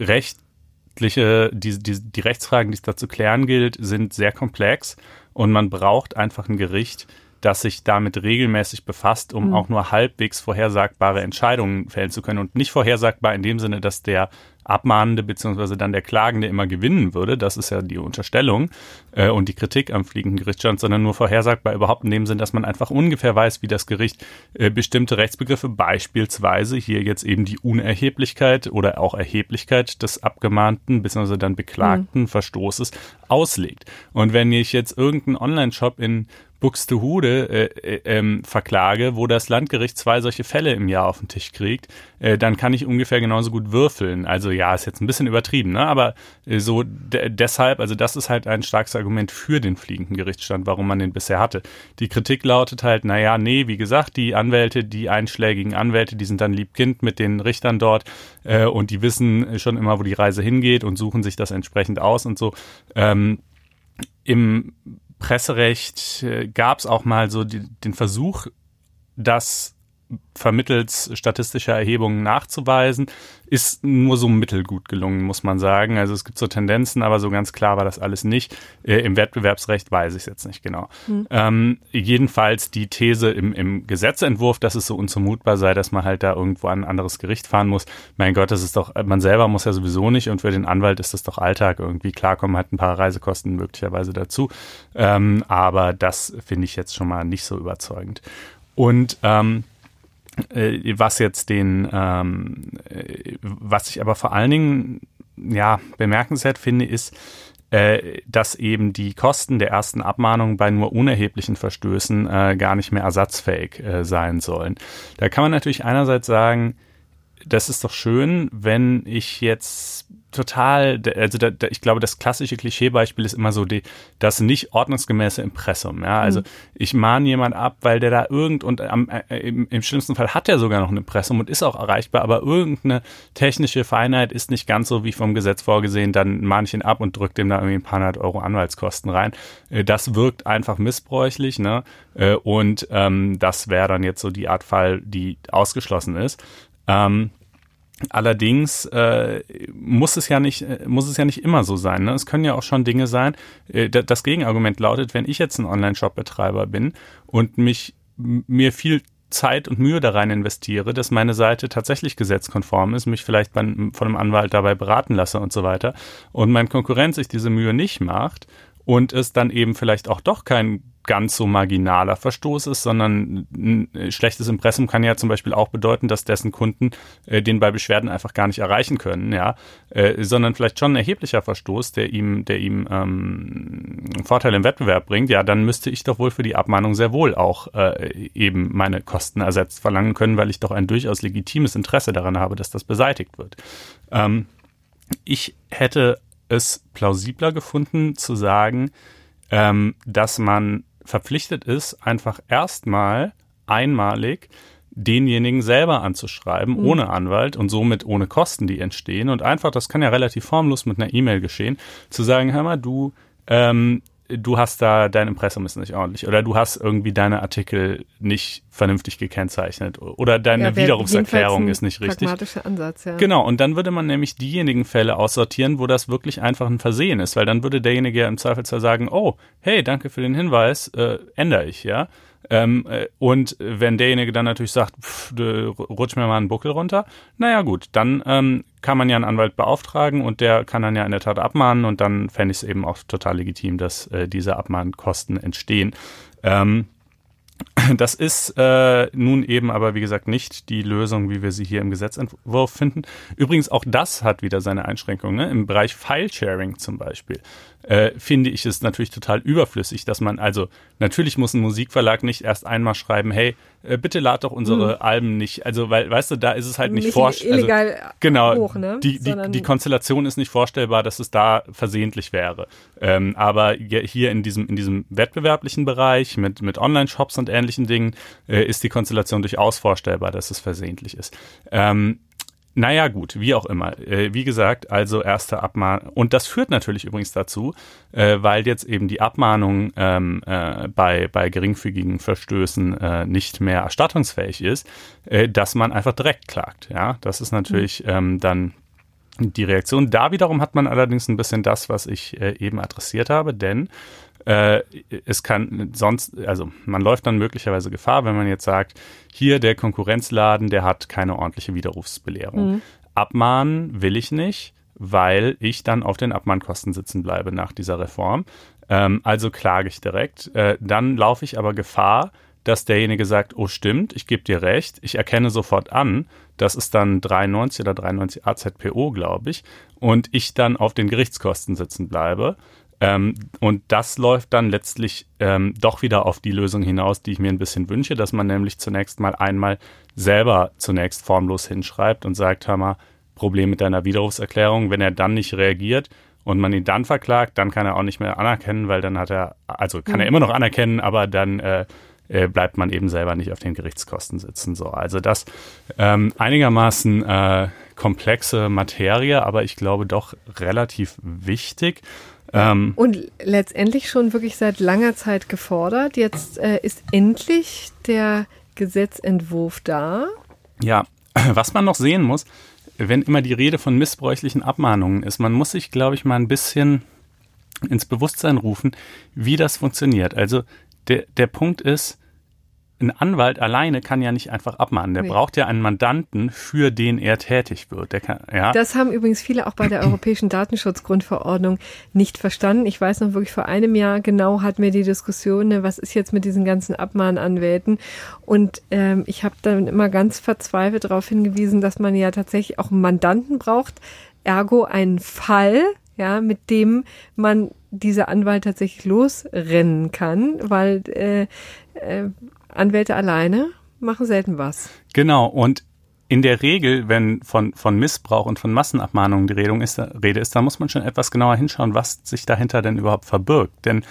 rechtliche, die, die, die Rechtsfragen, die es da zu klären gilt, sind sehr komplex und man braucht einfach ein Gericht, das sich damit regelmäßig befasst, um mhm. auch nur halbwegs vorhersagbare Entscheidungen fällen zu können. Und nicht vorhersagbar in dem Sinne, dass der Abmahnende beziehungsweise dann der Klagende immer gewinnen würde. Das ist ja die Unterstellung äh, und die Kritik am fliegenden Gerichtsstand, sondern nur vorhersagbar überhaupt in dem Sinn, dass man einfach ungefähr weiß, wie das Gericht äh, bestimmte Rechtsbegriffe, beispielsweise hier jetzt eben die Unerheblichkeit oder auch Erheblichkeit des abgemahnten beziehungsweise dann beklagten mhm. Verstoßes auslegt. Und wenn ich jetzt irgendeinen Online-Shop in Buxtehude äh, äh, ähm, verklage, wo das Landgericht zwei solche Fälle im Jahr auf den Tisch kriegt, äh, dann kann ich ungefähr genauso gut würfeln. Also ja, ist jetzt ein bisschen übertrieben, ne? aber äh, so deshalb, also das ist halt ein starkes Argument für den fliegenden Gerichtsstand, warum man den bisher hatte. Die Kritik lautet halt, naja, nee, wie gesagt, die Anwälte, die einschlägigen Anwälte, die sind dann liebkind mit den Richtern dort äh, und die wissen schon immer, wo die Reise hingeht und suchen sich das entsprechend aus und so. Ähm, Im Presserecht äh, gab es auch mal so die, den Versuch, das vermittels statistischer Erhebungen nachzuweisen, ist nur so mittelgut gelungen, muss man sagen. Also es gibt so Tendenzen, aber so ganz klar war das alles nicht. Äh, Im Wettbewerbsrecht weiß ich es jetzt nicht genau. Mhm. Ähm, jedenfalls die These im, im Gesetzentwurf, dass es so unzumutbar sei, dass man halt da irgendwo an ein anderes Gericht fahren muss. Mein Gott, das ist doch, man selber muss ja sowieso nicht und für den Anwalt ist das doch Alltag irgendwie. Klar kommen halt ein paar Reisekosten möglicherweise dazu. Ähm, aber das finde ich jetzt schon mal nicht so überzeugend. Und ähm, äh, was jetzt den, ähm, äh, was ich aber vor allen Dingen ja bemerkenswert finde, ist, äh, dass eben die Kosten der ersten Abmahnung bei nur unerheblichen Verstößen äh, gar nicht mehr ersatzfähig äh, sein sollen. Da kann man natürlich einerseits sagen, das ist doch schön, wenn ich jetzt total, also da, da, ich glaube, das klassische Klischeebeispiel ist immer so die, das nicht ordnungsgemäße Impressum. Ja, also mhm. ich mahne jemand ab, weil der da irgend und am, äh, im, im, schlimmsten Fall hat er sogar noch ein Impressum und ist auch erreichbar, aber irgendeine technische Feinheit ist nicht ganz so wie vom Gesetz vorgesehen. Dann mahne ich ihn ab und drücke dem da irgendwie ein paar hundert Euro Anwaltskosten rein. Äh, das wirkt einfach missbräuchlich, ne? Äh, und ähm, das wäre dann jetzt so die Art Fall, die ausgeschlossen ist. Ähm, Allerdings äh, muss es ja nicht äh, muss es ja nicht immer so sein. Ne? Es können ja auch schon Dinge sein. Äh, das Gegenargument lautet, wenn ich jetzt ein Online-Shop-Betreiber bin und mich mir viel Zeit und Mühe da rein investiere, dass meine Seite tatsächlich gesetzkonform ist, mich vielleicht bei, von einem Anwalt dabei beraten lasse und so weiter und mein Konkurrent sich diese Mühe nicht macht und es dann eben vielleicht auch doch kein ganz so marginaler Verstoß ist, sondern ein schlechtes Impressum kann ja zum Beispiel auch bedeuten, dass dessen Kunden äh, den bei Beschwerden einfach gar nicht erreichen können, ja, äh, sondern vielleicht schon ein erheblicher Verstoß, der ihm, der ihm ähm, Vorteile im Wettbewerb bringt, ja, dann müsste ich doch wohl für die Abmahnung sehr wohl auch äh, eben meine Kosten ersetzt verlangen können, weil ich doch ein durchaus legitimes Interesse daran habe, dass das beseitigt wird. Ähm, ich hätte es plausibler gefunden zu sagen, ähm, dass man verpflichtet ist, einfach erstmal einmalig denjenigen selber anzuschreiben, mhm. ohne Anwalt und somit ohne Kosten, die entstehen. Und einfach, das kann ja relativ formlos mit einer E-Mail geschehen, zu sagen, hör mal, du, ähm, du hast da, dein Impressum ist nicht ordentlich oder du hast irgendwie deine Artikel nicht vernünftig gekennzeichnet oder deine ja, Widerrufserklärung ist nicht richtig. Pragmatischer Ansatz, ja. Genau, und dann würde man nämlich diejenigen Fälle aussortieren, wo das wirklich einfach ein Versehen ist, weil dann würde derjenige ja im Zweifelsfall sagen, oh, hey, danke für den Hinweis, äh, ändere ich, ja. Ähm, äh, und wenn derjenige dann natürlich sagt, pff, rutsch mir mal einen Buckel runter, naja gut, dann ähm, kann man ja einen Anwalt beauftragen und der kann dann ja in der Tat abmahnen und dann fände ich es eben auch total legitim, dass äh, diese Abmahnkosten entstehen. Ähm, das ist äh, nun eben aber, wie gesagt, nicht die Lösung, wie wir sie hier im Gesetzentwurf finden. Übrigens, auch das hat wieder seine Einschränkungen. Ne? Im Bereich File-Sharing zum Beispiel äh, finde ich es natürlich total überflüssig, dass man, also natürlich muss ein Musikverlag nicht erst einmal schreiben, hey, äh, bitte lad doch unsere hm. Alben nicht. Also, weil, weißt du, da ist es halt nicht, nicht vorstellbar. Also, illegal genau, hoch, ne? die, die, die Konstellation ist nicht vorstellbar, dass es da versehentlich wäre. Ähm, aber hier in diesem, in diesem wettbewerblichen Bereich mit, mit Online-Shops und ähnlichen Dingen äh, ist die Konstellation durchaus vorstellbar, dass es versehentlich ist. Ähm, naja, gut, wie auch immer. Äh, wie gesagt, also erste Abmahnung. Und das führt natürlich übrigens dazu, äh, weil jetzt eben die Abmahnung ähm, äh, bei, bei geringfügigen Verstößen äh, nicht mehr erstattungsfähig ist, äh, dass man einfach direkt klagt. Ja, das ist natürlich mhm. ähm, dann die Reaktion. Da wiederum hat man allerdings ein bisschen das, was ich äh, eben adressiert habe, denn äh, es kann sonst, also man läuft dann möglicherweise Gefahr, wenn man jetzt sagt, hier der Konkurrenzladen, der hat keine ordentliche Widerrufsbelehrung. Mhm. Abmahnen will ich nicht, weil ich dann auf den Abmahnkosten sitzen bleibe nach dieser Reform. Ähm, also klage ich direkt. Äh, dann laufe ich aber Gefahr, dass derjenige sagt, oh stimmt, ich gebe dir recht, ich erkenne sofort an, das ist dann 93 oder 93 AZPO, glaube ich, und ich dann auf den Gerichtskosten sitzen bleibe. Ähm, und das läuft dann letztlich ähm, doch wieder auf die Lösung hinaus, die ich mir ein bisschen wünsche, dass man nämlich zunächst mal einmal selber zunächst formlos hinschreibt und sagt, hör mal, Problem mit deiner Widerrufserklärung. Wenn er dann nicht reagiert und man ihn dann verklagt, dann kann er auch nicht mehr anerkennen, weil dann hat er, also kann mhm. er immer noch anerkennen, aber dann äh, äh, bleibt man eben selber nicht auf den Gerichtskosten sitzen. So, also das ähm, einigermaßen äh, komplexe Materie, aber ich glaube doch relativ wichtig. Ähm, und letztendlich schon wirklich seit langer Zeit gefordert. Jetzt äh, ist endlich der Gesetzentwurf da. Ja, was man noch sehen muss, wenn immer die Rede von missbräuchlichen Abmahnungen ist, man muss sich, glaube ich, mal ein bisschen ins Bewusstsein rufen, wie das funktioniert. Also der, der Punkt ist, ein Anwalt alleine kann ja nicht einfach abmahnen. Der nee. braucht ja einen Mandanten, für den er tätig wird. Kann, ja. Das haben übrigens viele auch bei der Europäischen Datenschutzgrundverordnung nicht verstanden. Ich weiß noch wirklich vor einem Jahr genau hatten wir die Diskussion, ne, was ist jetzt mit diesen ganzen Abmahnanwälten? Und ähm, ich habe dann immer ganz verzweifelt darauf hingewiesen, dass man ja tatsächlich auch einen Mandanten braucht, ergo einen Fall, ja, mit dem man dieser Anwalt tatsächlich losrennen kann, weil äh, äh, Anwälte alleine machen selten was. Genau, und in der Regel, wenn von, von Missbrauch und von Massenabmahnungen die Rede ist, Rede ist, da muss man schon etwas genauer hinschauen, was sich dahinter denn überhaupt verbirgt. Denn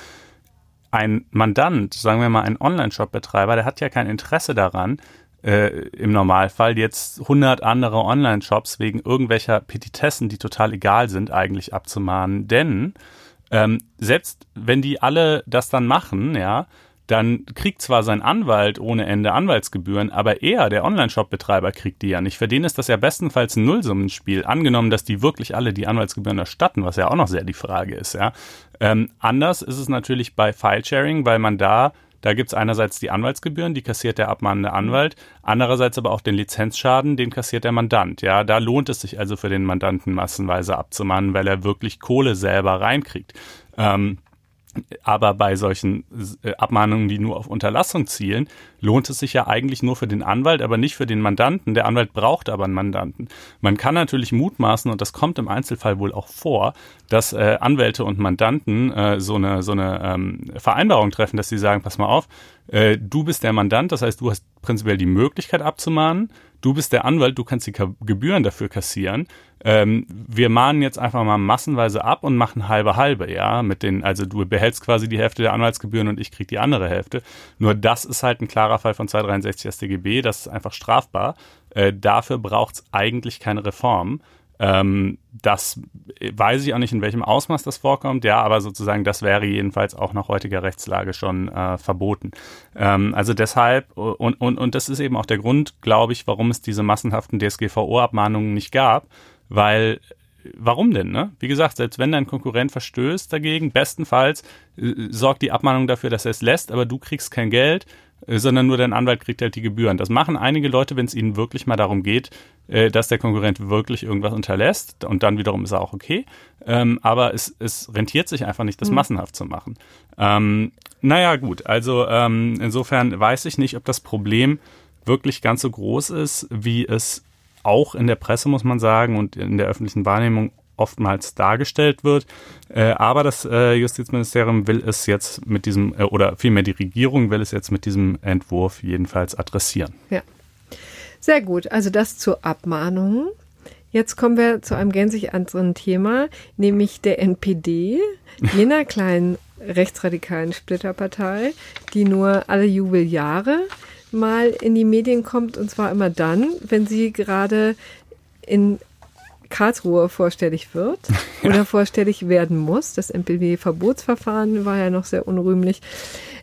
ein Mandant, sagen wir mal ein Online-Shop-Betreiber, der hat ja kein Interesse daran, äh, im Normalfall jetzt 100 andere Online-Shops wegen irgendwelcher Petitessen, die total egal sind, eigentlich abzumahnen. Denn ähm, selbst wenn die alle das dann machen, ja, dann kriegt zwar sein Anwalt ohne Ende Anwaltsgebühren, aber er, der Online-Shop-Betreiber, kriegt die ja nicht. Für den ist das ja bestenfalls ein Nullsummenspiel. Angenommen, dass die wirklich alle die Anwaltsgebühren erstatten, was ja auch noch sehr die Frage ist, ja. Ähm, anders ist es natürlich bei File-Sharing, weil man da da gibt's einerseits die Anwaltsgebühren, die kassiert der abmahnende Anwalt, andererseits aber auch den Lizenzschaden, den kassiert der Mandant. Ja, da lohnt es sich also für den Mandanten massenweise abzumahnen, weil er wirklich Kohle selber reinkriegt. Ähm, aber bei solchen äh, Abmahnungen, die nur auf Unterlassung zielen, lohnt es sich ja eigentlich nur für den Anwalt, aber nicht für den Mandanten. Der Anwalt braucht aber einen Mandanten. Man kann natürlich mutmaßen, und das kommt im Einzelfall wohl auch vor, dass äh, Anwälte und Mandanten äh, so eine, so eine ähm, Vereinbarung treffen, dass sie sagen, pass mal auf, äh, du bist der Mandant, das heißt, du hast prinzipiell die Möglichkeit abzumahnen, du bist der Anwalt, du kannst die Gebühren dafür kassieren. Ähm, wir mahnen jetzt einfach mal massenweise ab und machen halbe halbe, ja, mit den, also du behältst quasi die Hälfte der Anwaltsgebühren und ich krieg die andere Hälfte. Nur das ist halt ein klarer Fall von 263 StGB, das ist einfach strafbar. Äh, dafür braucht's eigentlich keine Reform. Ähm, das weiß ich auch nicht, in welchem Ausmaß das vorkommt, ja, aber sozusagen das wäre jedenfalls auch nach heutiger Rechtslage schon äh, verboten. Ähm, also deshalb, und, und, und das ist eben auch der Grund, glaube ich, warum es diese massenhaften DSGVO-Abmahnungen nicht gab, weil warum denn, ne? Wie gesagt, selbst wenn dein Konkurrent verstößt dagegen, bestenfalls äh, sorgt die Abmahnung dafür, dass er es lässt, aber du kriegst kein Geld, sondern nur dein Anwalt kriegt halt die Gebühren. Das machen einige Leute, wenn es ihnen wirklich mal darum geht, äh, dass der Konkurrent wirklich irgendwas unterlässt und dann wiederum ist er auch okay. Ähm, aber es, es rentiert sich einfach nicht, das mhm. massenhaft zu machen. Ähm, naja, gut, also ähm, insofern weiß ich nicht, ob das Problem wirklich ganz so groß ist, wie es auch in der Presse, muss man sagen, und in der öffentlichen Wahrnehmung oftmals dargestellt wird. Äh, aber das äh, Justizministerium will es jetzt mit diesem, äh, oder vielmehr die Regierung will es jetzt mit diesem Entwurf jedenfalls adressieren. Ja. Sehr gut. Also das zur Abmahnung. Jetzt kommen wir zu einem gänzlich anderen Thema, nämlich der NPD, jener kleinen rechtsradikalen Splitterpartei, die nur alle Jubeljahre mal in die Medien kommt und zwar immer dann, wenn sie gerade in Karlsruhe vorstellig wird oder vorstellig werden muss. Das MPW-Verbotsverfahren war ja noch sehr unrühmlich.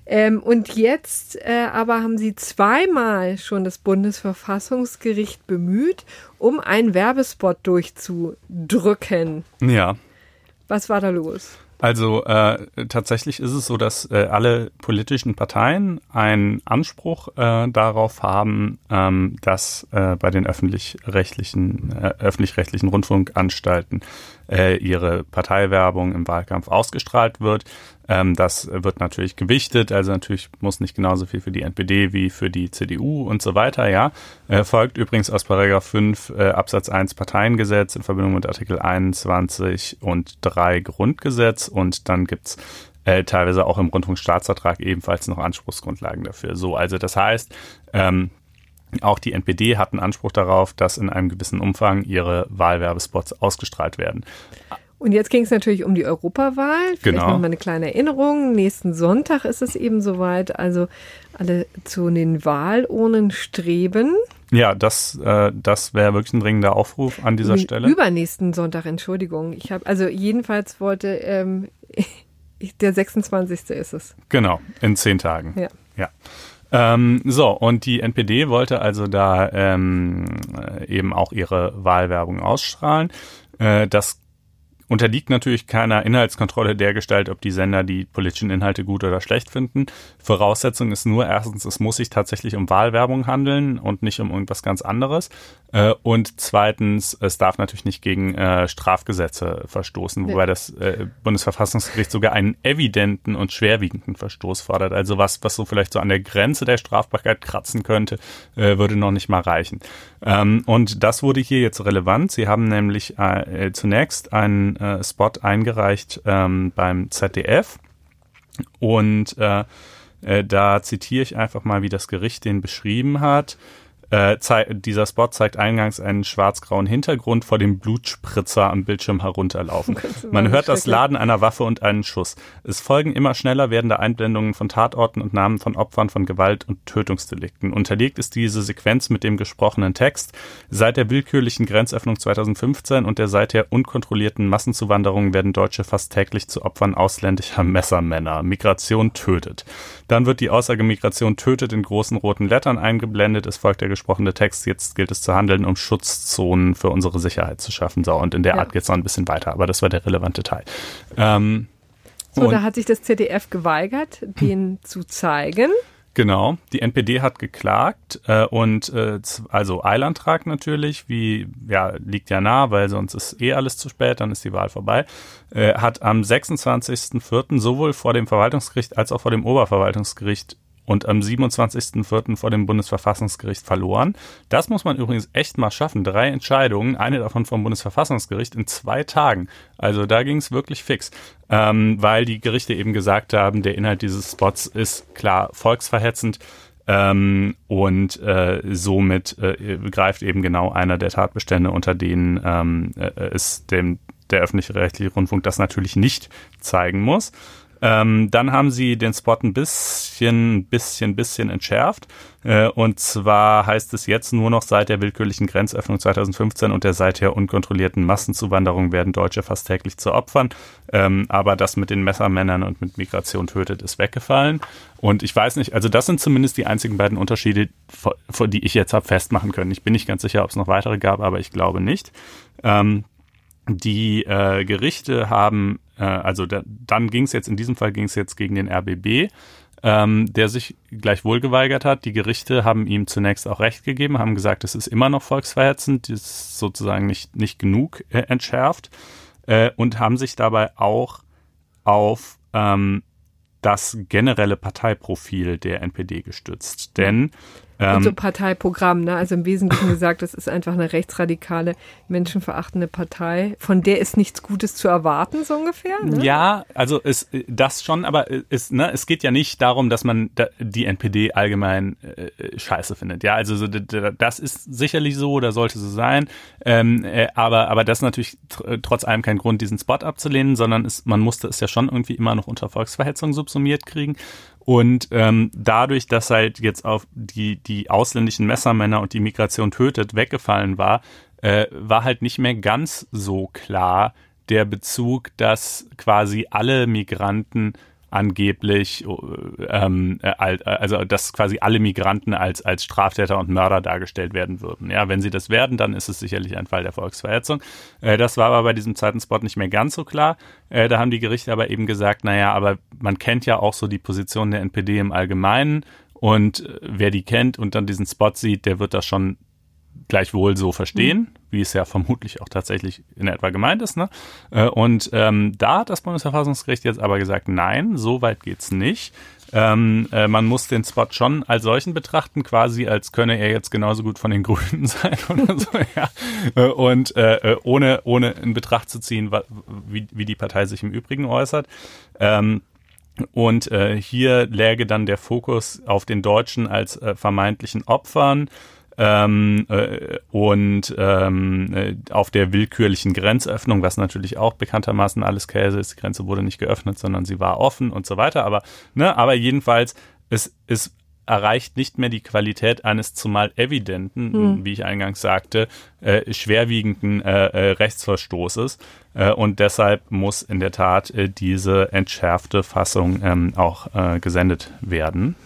Ähm, und jetzt äh, aber haben sie zweimal schon das Bundesverfassungsgericht bemüht, um einen Werbespot durchzudrücken. Ja. Was war da los? Also äh, tatsächlich ist es so, dass äh, alle politischen Parteien einen Anspruch äh, darauf haben, ähm, dass äh, bei den öffentlich-rechtlichen äh, öffentlich-rechtlichen Rundfunkanstalten äh, ihre Parteiwerbung im Wahlkampf ausgestrahlt wird. Ähm, das wird natürlich gewichtet, also natürlich muss nicht genauso viel für die NPD wie für die CDU und so weiter, ja. Äh, folgt übrigens aus Paragraph 5 äh, Absatz 1 Parteiengesetz in Verbindung mit Artikel 21 und 3 Grundgesetz und dann gibt's äh, teilweise auch im Rundfunkstaatsvertrag ebenfalls noch Anspruchsgrundlagen dafür. So, also das heißt, ähm, auch die NPD hat einen Anspruch darauf, dass in einem gewissen Umfang ihre Wahlwerbespots ausgestrahlt werden. Und jetzt ging es natürlich um die Europawahl. Vielleicht genau. nochmal eine kleine Erinnerung. Nächsten Sonntag ist es eben soweit. Also alle zu den Wahlurnen streben. Ja, das, äh, das wäre wirklich ein dringender Aufruf an dieser Stelle. Übernächsten Sonntag, Entschuldigung. Ich habe also jedenfalls wollte ähm, der 26. ist es. Genau, in zehn Tagen. Ja. Ja. Ähm, so, und die NPD wollte also da ähm, eben auch ihre Wahlwerbung ausstrahlen. Äh, das unterliegt natürlich keiner Inhaltskontrolle der Gestalt, ob die Sender die politischen Inhalte gut oder schlecht finden. Voraussetzung ist nur erstens, es muss sich tatsächlich um Wahlwerbung handeln und nicht um irgendwas ganz anderes. Äh, und zweitens, es darf natürlich nicht gegen äh, Strafgesetze verstoßen, wobei das äh, Bundesverfassungsgericht sogar einen evidenten und schwerwiegenden Verstoß fordert. Also was, was so vielleicht so an der Grenze der Strafbarkeit kratzen könnte, würde noch nicht mal reichen. Ähm, und das wurde hier jetzt relevant. Sie haben nämlich zunächst einen äh, Spot eingereicht ähm, beim ZDF und äh, äh, da zitiere ich einfach mal, wie das Gericht den beschrieben hat. Äh, dieser Spot zeigt eingangs einen schwarz-grauen Hintergrund vor dem Blutspritzer am Bildschirm herunterlaufen. Man hört das Laden einer Waffe und einen Schuss. Es folgen immer schneller werdende Einblendungen von Tatorten und Namen von Opfern von Gewalt und Tötungsdelikten. Unterlegt ist diese Sequenz mit dem gesprochenen Text. Seit der willkürlichen Grenzöffnung 2015 und der seither unkontrollierten Massenzuwanderung werden Deutsche fast täglich zu Opfern ausländischer Messermänner. Migration tötet. Dann wird die Aussage Migration tötet in großen roten Lettern eingeblendet. Es folgt der gesprochene Text. Jetzt gilt es zu handeln, um Schutzzonen für unsere Sicherheit zu schaffen. So, und in der ja. Art geht es noch ein bisschen weiter, aber das war der relevante Teil. Ähm, so, da hat sich das ZDF geweigert, den zu zeigen. Genau, die NPD hat geklagt äh, und äh, also Eilantrag natürlich, wie ja liegt ja nah, weil sonst ist eh alles zu spät, dann ist die Wahl vorbei. Äh, hat am 26.04. sowohl vor dem Verwaltungsgericht als auch vor dem Oberverwaltungsgericht und am 27.04. vor dem Bundesverfassungsgericht verloren. Das muss man übrigens echt mal schaffen. Drei Entscheidungen, eine davon vom Bundesverfassungsgericht in zwei Tagen. Also da ging es wirklich fix, ähm, weil die Gerichte eben gesagt haben, der Inhalt dieses Spots ist klar volksverhetzend. Ähm, und äh, somit äh, greift eben genau einer der Tatbestände, unter denen ähm, äh, es dem der öffentlich-rechtliche Rundfunk das natürlich nicht zeigen muss. Ähm, dann haben sie den Spot ein bisschen, bisschen, bisschen entschärft. Äh, und zwar heißt es jetzt nur noch seit der willkürlichen Grenzöffnung 2015 und der seither unkontrollierten Massenzuwanderung werden Deutsche fast täglich zu Opfern. Ähm, aber das mit den Messermännern und mit Migration tötet ist weggefallen. Und ich weiß nicht, also das sind zumindest die einzigen beiden Unterschiede, vor, die ich jetzt habe festmachen können. Ich bin nicht ganz sicher, ob es noch weitere gab, aber ich glaube nicht. Ähm, die äh, Gerichte haben, äh, also da, dann ging es jetzt, in diesem Fall ging es jetzt gegen den RBB, ähm, der sich gleichwohl geweigert hat. Die Gerichte haben ihm zunächst auch Recht gegeben, haben gesagt, es ist immer noch volksverhetzend, das ist sozusagen nicht, nicht genug äh, entschärft äh, und haben sich dabei auch auf ähm, das generelle Parteiprofil der NPD gestützt. Denn ähm, und so Parteiprogramm, ne? Also im Wesentlichen gesagt, das ist einfach eine rechtsradikale, menschenverachtende Partei, von der ist nichts Gutes zu erwarten, so ungefähr. Ne? Ja, also es, das schon, aber es, ne, es geht ja nicht darum, dass man die NPD allgemein äh, scheiße findet. Ja, also so, das ist sicherlich so oder sollte so sein. Ähm, äh, aber, aber das ist natürlich tr trotz allem kein Grund, diesen Spot abzulehnen, sondern es, man musste es ja schon irgendwie immer noch unter Volksverhetzung subsumiert kriegen. Und ähm, dadurch, dass halt jetzt auf die, die ausländischen Messermänner und die Migration tötet weggefallen war, äh, war halt nicht mehr ganz so klar der Bezug, dass quasi alle Migranten angeblich, ähm, äh, also dass quasi alle Migranten als, als Straftäter und Mörder dargestellt werden würden. Ja, wenn sie das werden, dann ist es sicherlich ein Fall der Volksverhetzung. Äh, das war aber bei diesem zweiten Spot nicht mehr ganz so klar. Äh, da haben die Gerichte aber eben gesagt, naja, aber man kennt ja auch so die Position der NPD im Allgemeinen und äh, wer die kennt und dann diesen Spot sieht, der wird das schon gleichwohl so verstehen, mhm. wie es ja vermutlich auch tatsächlich in etwa gemeint ist. Ne? Äh, und ähm, da hat das Bundesverfassungsgericht jetzt aber gesagt, nein, so weit geht's nicht. Ähm, äh, man muss den Spot schon als solchen betrachten, quasi als könne er jetzt genauso gut von den Grünen sein oder so, ja. Äh, und äh, äh, ohne, ohne in Betracht zu ziehen, wie, wie die Partei sich im Übrigen äußert. Ähm, und äh, hier läge dann der Fokus auf den Deutschen als vermeintlichen Opfern ähm, äh, und ähm, äh, auf der willkürlichen Grenzöffnung, was natürlich auch bekanntermaßen alles Käse ist. Die Grenze wurde nicht geöffnet, sondern sie war offen und so weiter. Aber, ne, aber jedenfalls, es, es erreicht nicht mehr die Qualität eines zumal evidenten, hm. wie ich eingangs sagte, äh, schwerwiegenden äh, äh, Rechtsverstoßes. Äh, und deshalb muss in der Tat äh, diese entschärfte Fassung ähm, auch gesendet werden.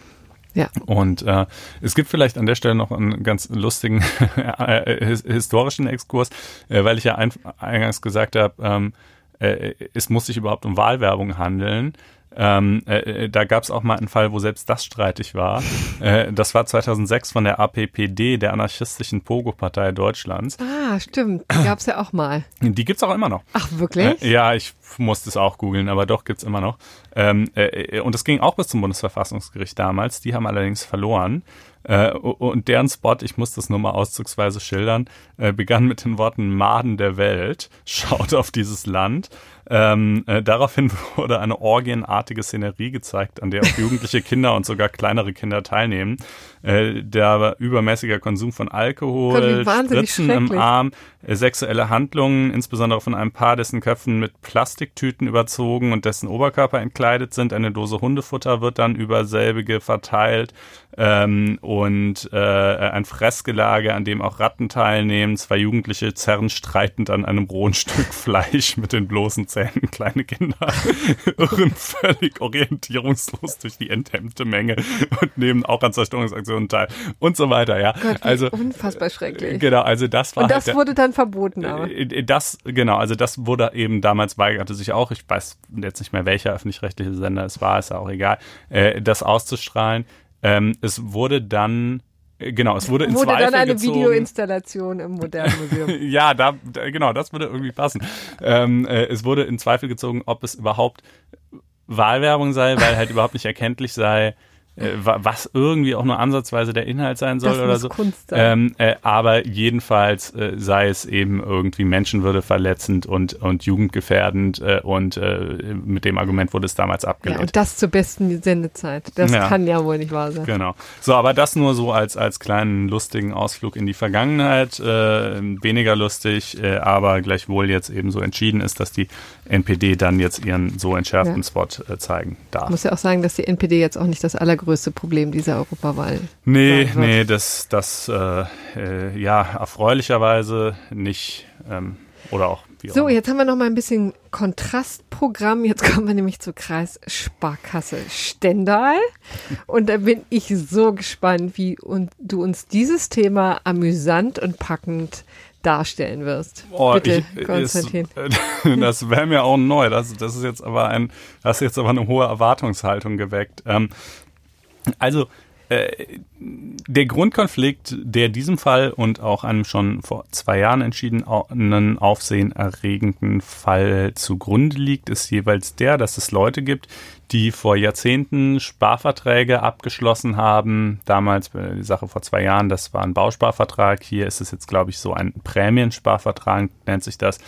Ja. Und äh, es gibt vielleicht an der Stelle noch einen ganz lustigen historischen Exkurs, äh, weil ich ja ein, eingangs gesagt habe, ähm, äh, es muss sich überhaupt um Wahlwerbung handeln. Ähm, äh, äh da gab es auch mal einen Fall, wo selbst das streitig war. äh, das war 2006 von der APPD, der anarchistischen Pogo-Partei Deutschlands. Ah, stimmt. Die gab es ja auch mal. Die gibt's auch immer noch. Ach, wirklich? Äh, ja, ich musste es auch googeln, aber doch gibt's immer noch. Ähm, äh, und es ging auch bis zum Bundesverfassungsgericht damals. Die haben allerdings verloren. Äh, und deren Spot, ich muss das nur mal auszugsweise schildern, äh, begann mit den Worten Maden der Welt, schaut auf dieses Land. Ähm, äh, daraufhin wurde eine orgienartige Szenerie gezeigt, an der auch jugendliche Kinder und sogar kleinere Kinder teilnehmen. Äh, der übermäßiger Konsum von Alkohol, Spritzen im Arm, äh, sexuelle Handlungen, insbesondere von einem Paar, dessen Köpfen mit Plastiktüten überzogen und dessen Oberkörper entkleidet sind. Eine Dose Hundefutter wird dann über selbige verteilt ähm, und äh, ein Fressgelage, an dem auch Ratten teilnehmen. Zwei Jugendliche zerren streitend an einem rohen Stück Fleisch mit den bloßen Zähnen. Kleine Kinder irren völlig orientierungslos durch die enthemmte Menge und nehmen auch an Zerstörungsaktionen teil und so weiter. Ja, Gott, also unfassbar schrecklich. Genau, also das war und das halt wurde dann verboten. Aber. Äh, äh, das genau, also das wurde eben damals weigerte sich auch. Ich weiß jetzt nicht mehr welcher öffentlich-rechtliche Sender es war, ist ja auch egal, äh, das auszustrahlen. Ähm, es wurde dann äh, Genau, es wurde in wurde Zweifel dann eine gezogen. Videoinstallation im Modernen Museum. ja, da, genau, das würde irgendwie passen. Ähm, äh, es wurde in Zweifel gezogen, ob es überhaupt Wahlwerbung sei, weil halt überhaupt nicht erkenntlich sei, äh, was irgendwie auch nur ansatzweise der Inhalt sein soll das oder so. Kunst sein. Ähm, äh, aber jedenfalls äh, sei es eben irgendwie Menschenwürde verletzend und, und jugendgefährdend äh, und äh, mit dem Argument wurde es damals abgelehnt. Ja, und das zur besten Sendezeit. Das Ja. kann ja wohl nicht wahr sein. Genau. So, aber das nur so als, als kleinen lustigen Ausflug in die Vergangenheit. Äh, weniger lustig, aber gleichwohl jetzt eben so entschieden ist, dass die NPD dann jetzt ihren so entschärften Ja. Spot äh, zeigen darf. Ich muss ja auch sagen, dass die NPD jetzt auch nicht das allergrößte Problem dieser Europawahl Nee, sein wird. nee, das, das äh, äh, ja, erfreulicherweise nicht. Ähm, oder auch wie auch So, immer. jetzt haben wir noch mal ein bisschen Kontrastprogramm. Jetzt kommen wir nämlich zur Kreissparkasse Stendal. Und da bin ich so gespannt, wie und du uns dieses Thema amüsant und packend darstellen wirst. Oh, Bitte, ich- Konstantin. Ist, äh, das wäre mir auch neu. Das, das ist jetzt aber ein, das ist jetzt aber eine hohe Erwartungshaltung geweckt. Ähm, also äh, der Grundkonflikt, der diesem Fall und auch einem schon vor zwei Jahren entschiedenen aufsehenerregenden Fall zugrunde liegt, ist jeweils der, dass es Leute gibt, die vor Jahrzehnten Sparverträge abgeschlossen haben. Damals, äh, die Sache vor zwei Jahren, das war ein Bausparvertrag. Hier ist es jetzt, glaube ich, so ein Prämiensparvertrag, nennt sich das.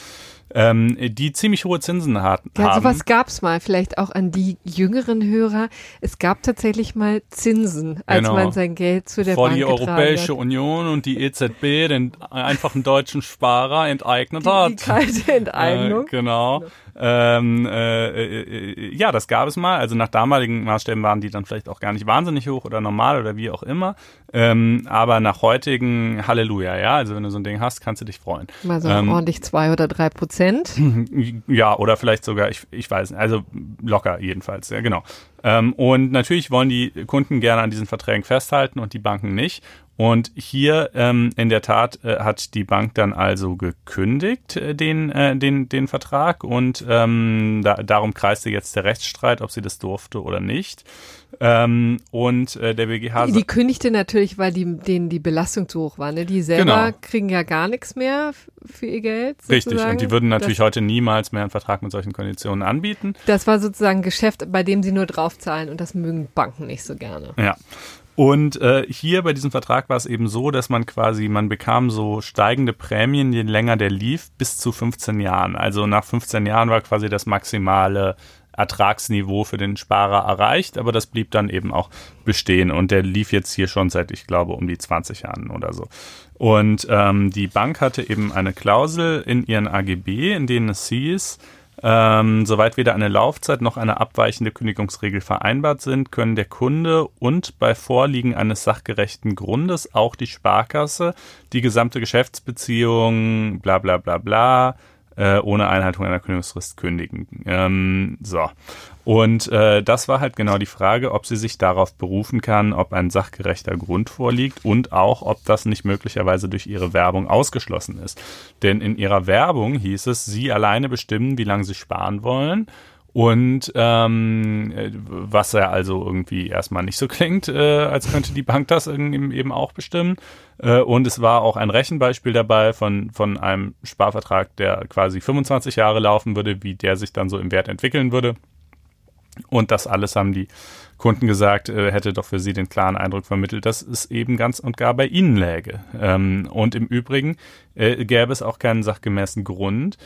Ähm, die ziemlich hohe Zinsen hat, Ja, sowas gab's mal, vielleicht auch an die jüngeren Hörer. Es gab tatsächlich mal Zinsen, als Genau. man sein Geld zu der vor Bank die Europäische hat. Union und die EZB den einfachen deutschen Sparer enteignet Die, die hat. kalte Enteignung. Äh, genau. Ähm, äh, äh, äh, ja, das gab es mal. Also nach damaligen Maßstäben waren die dann vielleicht auch gar nicht wahnsinnig hoch oder normal oder wie auch immer. Ähm, aber nach heutigen Halleluja, ja. Also wenn du so ein Ding hast, kannst du dich freuen. Mal so Ähm, ordentlich zwei oder drei Prozent. Ja, oder vielleicht sogar, ich, ich weiß nicht, also locker jedenfalls, ja genau. Ähm, und natürlich wollen die Kunden gerne an diesen Verträgen festhalten und die Banken nicht. Und hier ähm, in der Tat äh, hat die Bank dann also gekündigt äh, den, äh, den, den Vertrag und ähm, da, darum kreiste jetzt der Rechtsstreit, ob sie das durfte oder nicht. Ähm, und äh, der BGH Die kündigte natürlich, weil die, denen die Belastung zu hoch war. Ne? Die selber Genau. kriegen ja gar nichts mehr für ihr Geld. Richtig, sozusagen. und die würden natürlich das, heute niemals mehr einen Vertrag mit solchen Konditionen anbieten. das war sozusagen ein Geschäft, bei dem sie nur draufzahlen und das mögen Banken nicht so gerne. Ja. Und äh, hier bei diesem Vertrag war es eben so, dass man quasi, man bekam so steigende Prämien, je länger der lief, bis zu 15 Jahren. Also nach 15 Jahren war quasi das maximale Ertragsniveau für den Sparer erreicht, aber das blieb dann eben auch bestehen. Und der lief jetzt hier schon seit, ich glaube, um die 20 Jahren oder so. Und ähm, die Bank hatte eben eine Klausel in ihren AGB, in denen es hieß, ähm, soweit weder eine Laufzeit noch eine abweichende Kündigungsregel vereinbart sind, können der Kunde und bei Vorliegen eines sachgerechten Grundes auch die Sparkasse die gesamte Geschäftsbeziehung, bla bla bla bla, äh, ohne Einhaltung einer Kündigungsfrist kündigen. Ähm, so. Und äh, das war halt genau die Frage, ob sie sich darauf berufen kann, ob ein sachgerechter Grund vorliegt und auch, ob das nicht möglicherweise durch ihre Werbung ausgeschlossen ist. Denn in ihrer Werbung hieß es, sie alleine bestimmen, wie lange sie sparen wollen und ähm, was ja also irgendwie erstmal nicht so klingt, äh, als könnte die Bank das eben auch bestimmen. Äh, und es war auch ein Rechenbeispiel dabei von, von einem Sparvertrag, der quasi 25 Jahre laufen würde, wie der sich dann so im Wert entwickeln würde. Und das alles haben die Kunden gesagt, äh, hätte doch für sie den klaren Eindruck vermittelt, dass es eben ganz und gar bei ihnen läge. Ähm, und im Übrigen äh, gäbe es auch keinen sachgemäßen Grund,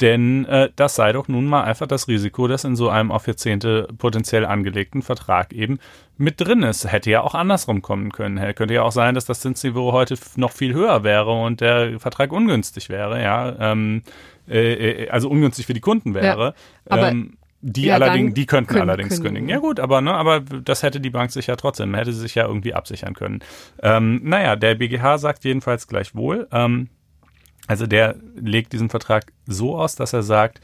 denn äh, das sei doch nun mal einfach das Risiko, das in so einem auf Jahrzehnte potenziell angelegten Vertrag eben mit drin ist. Hätte ja auch andersrum kommen können. Könnte ja auch sein, dass das Zinsniveau heute noch viel höher wäre und der Vertrag ungünstig wäre, ja. Ähm, äh, äh also ungünstig für die Kunden wäre. Ja, ähm, die ja, allerdings, die könnten können, allerdings können. kündigen. Ja gut, aber ne, aber das hätte die Bank sich ja trotzdem, hätte sie sich ja irgendwie absichern können. Ähm, naja, der BGH sagt jedenfalls gleichwohl, ähm, also der legt diesen Vertrag so aus, dass er sagt,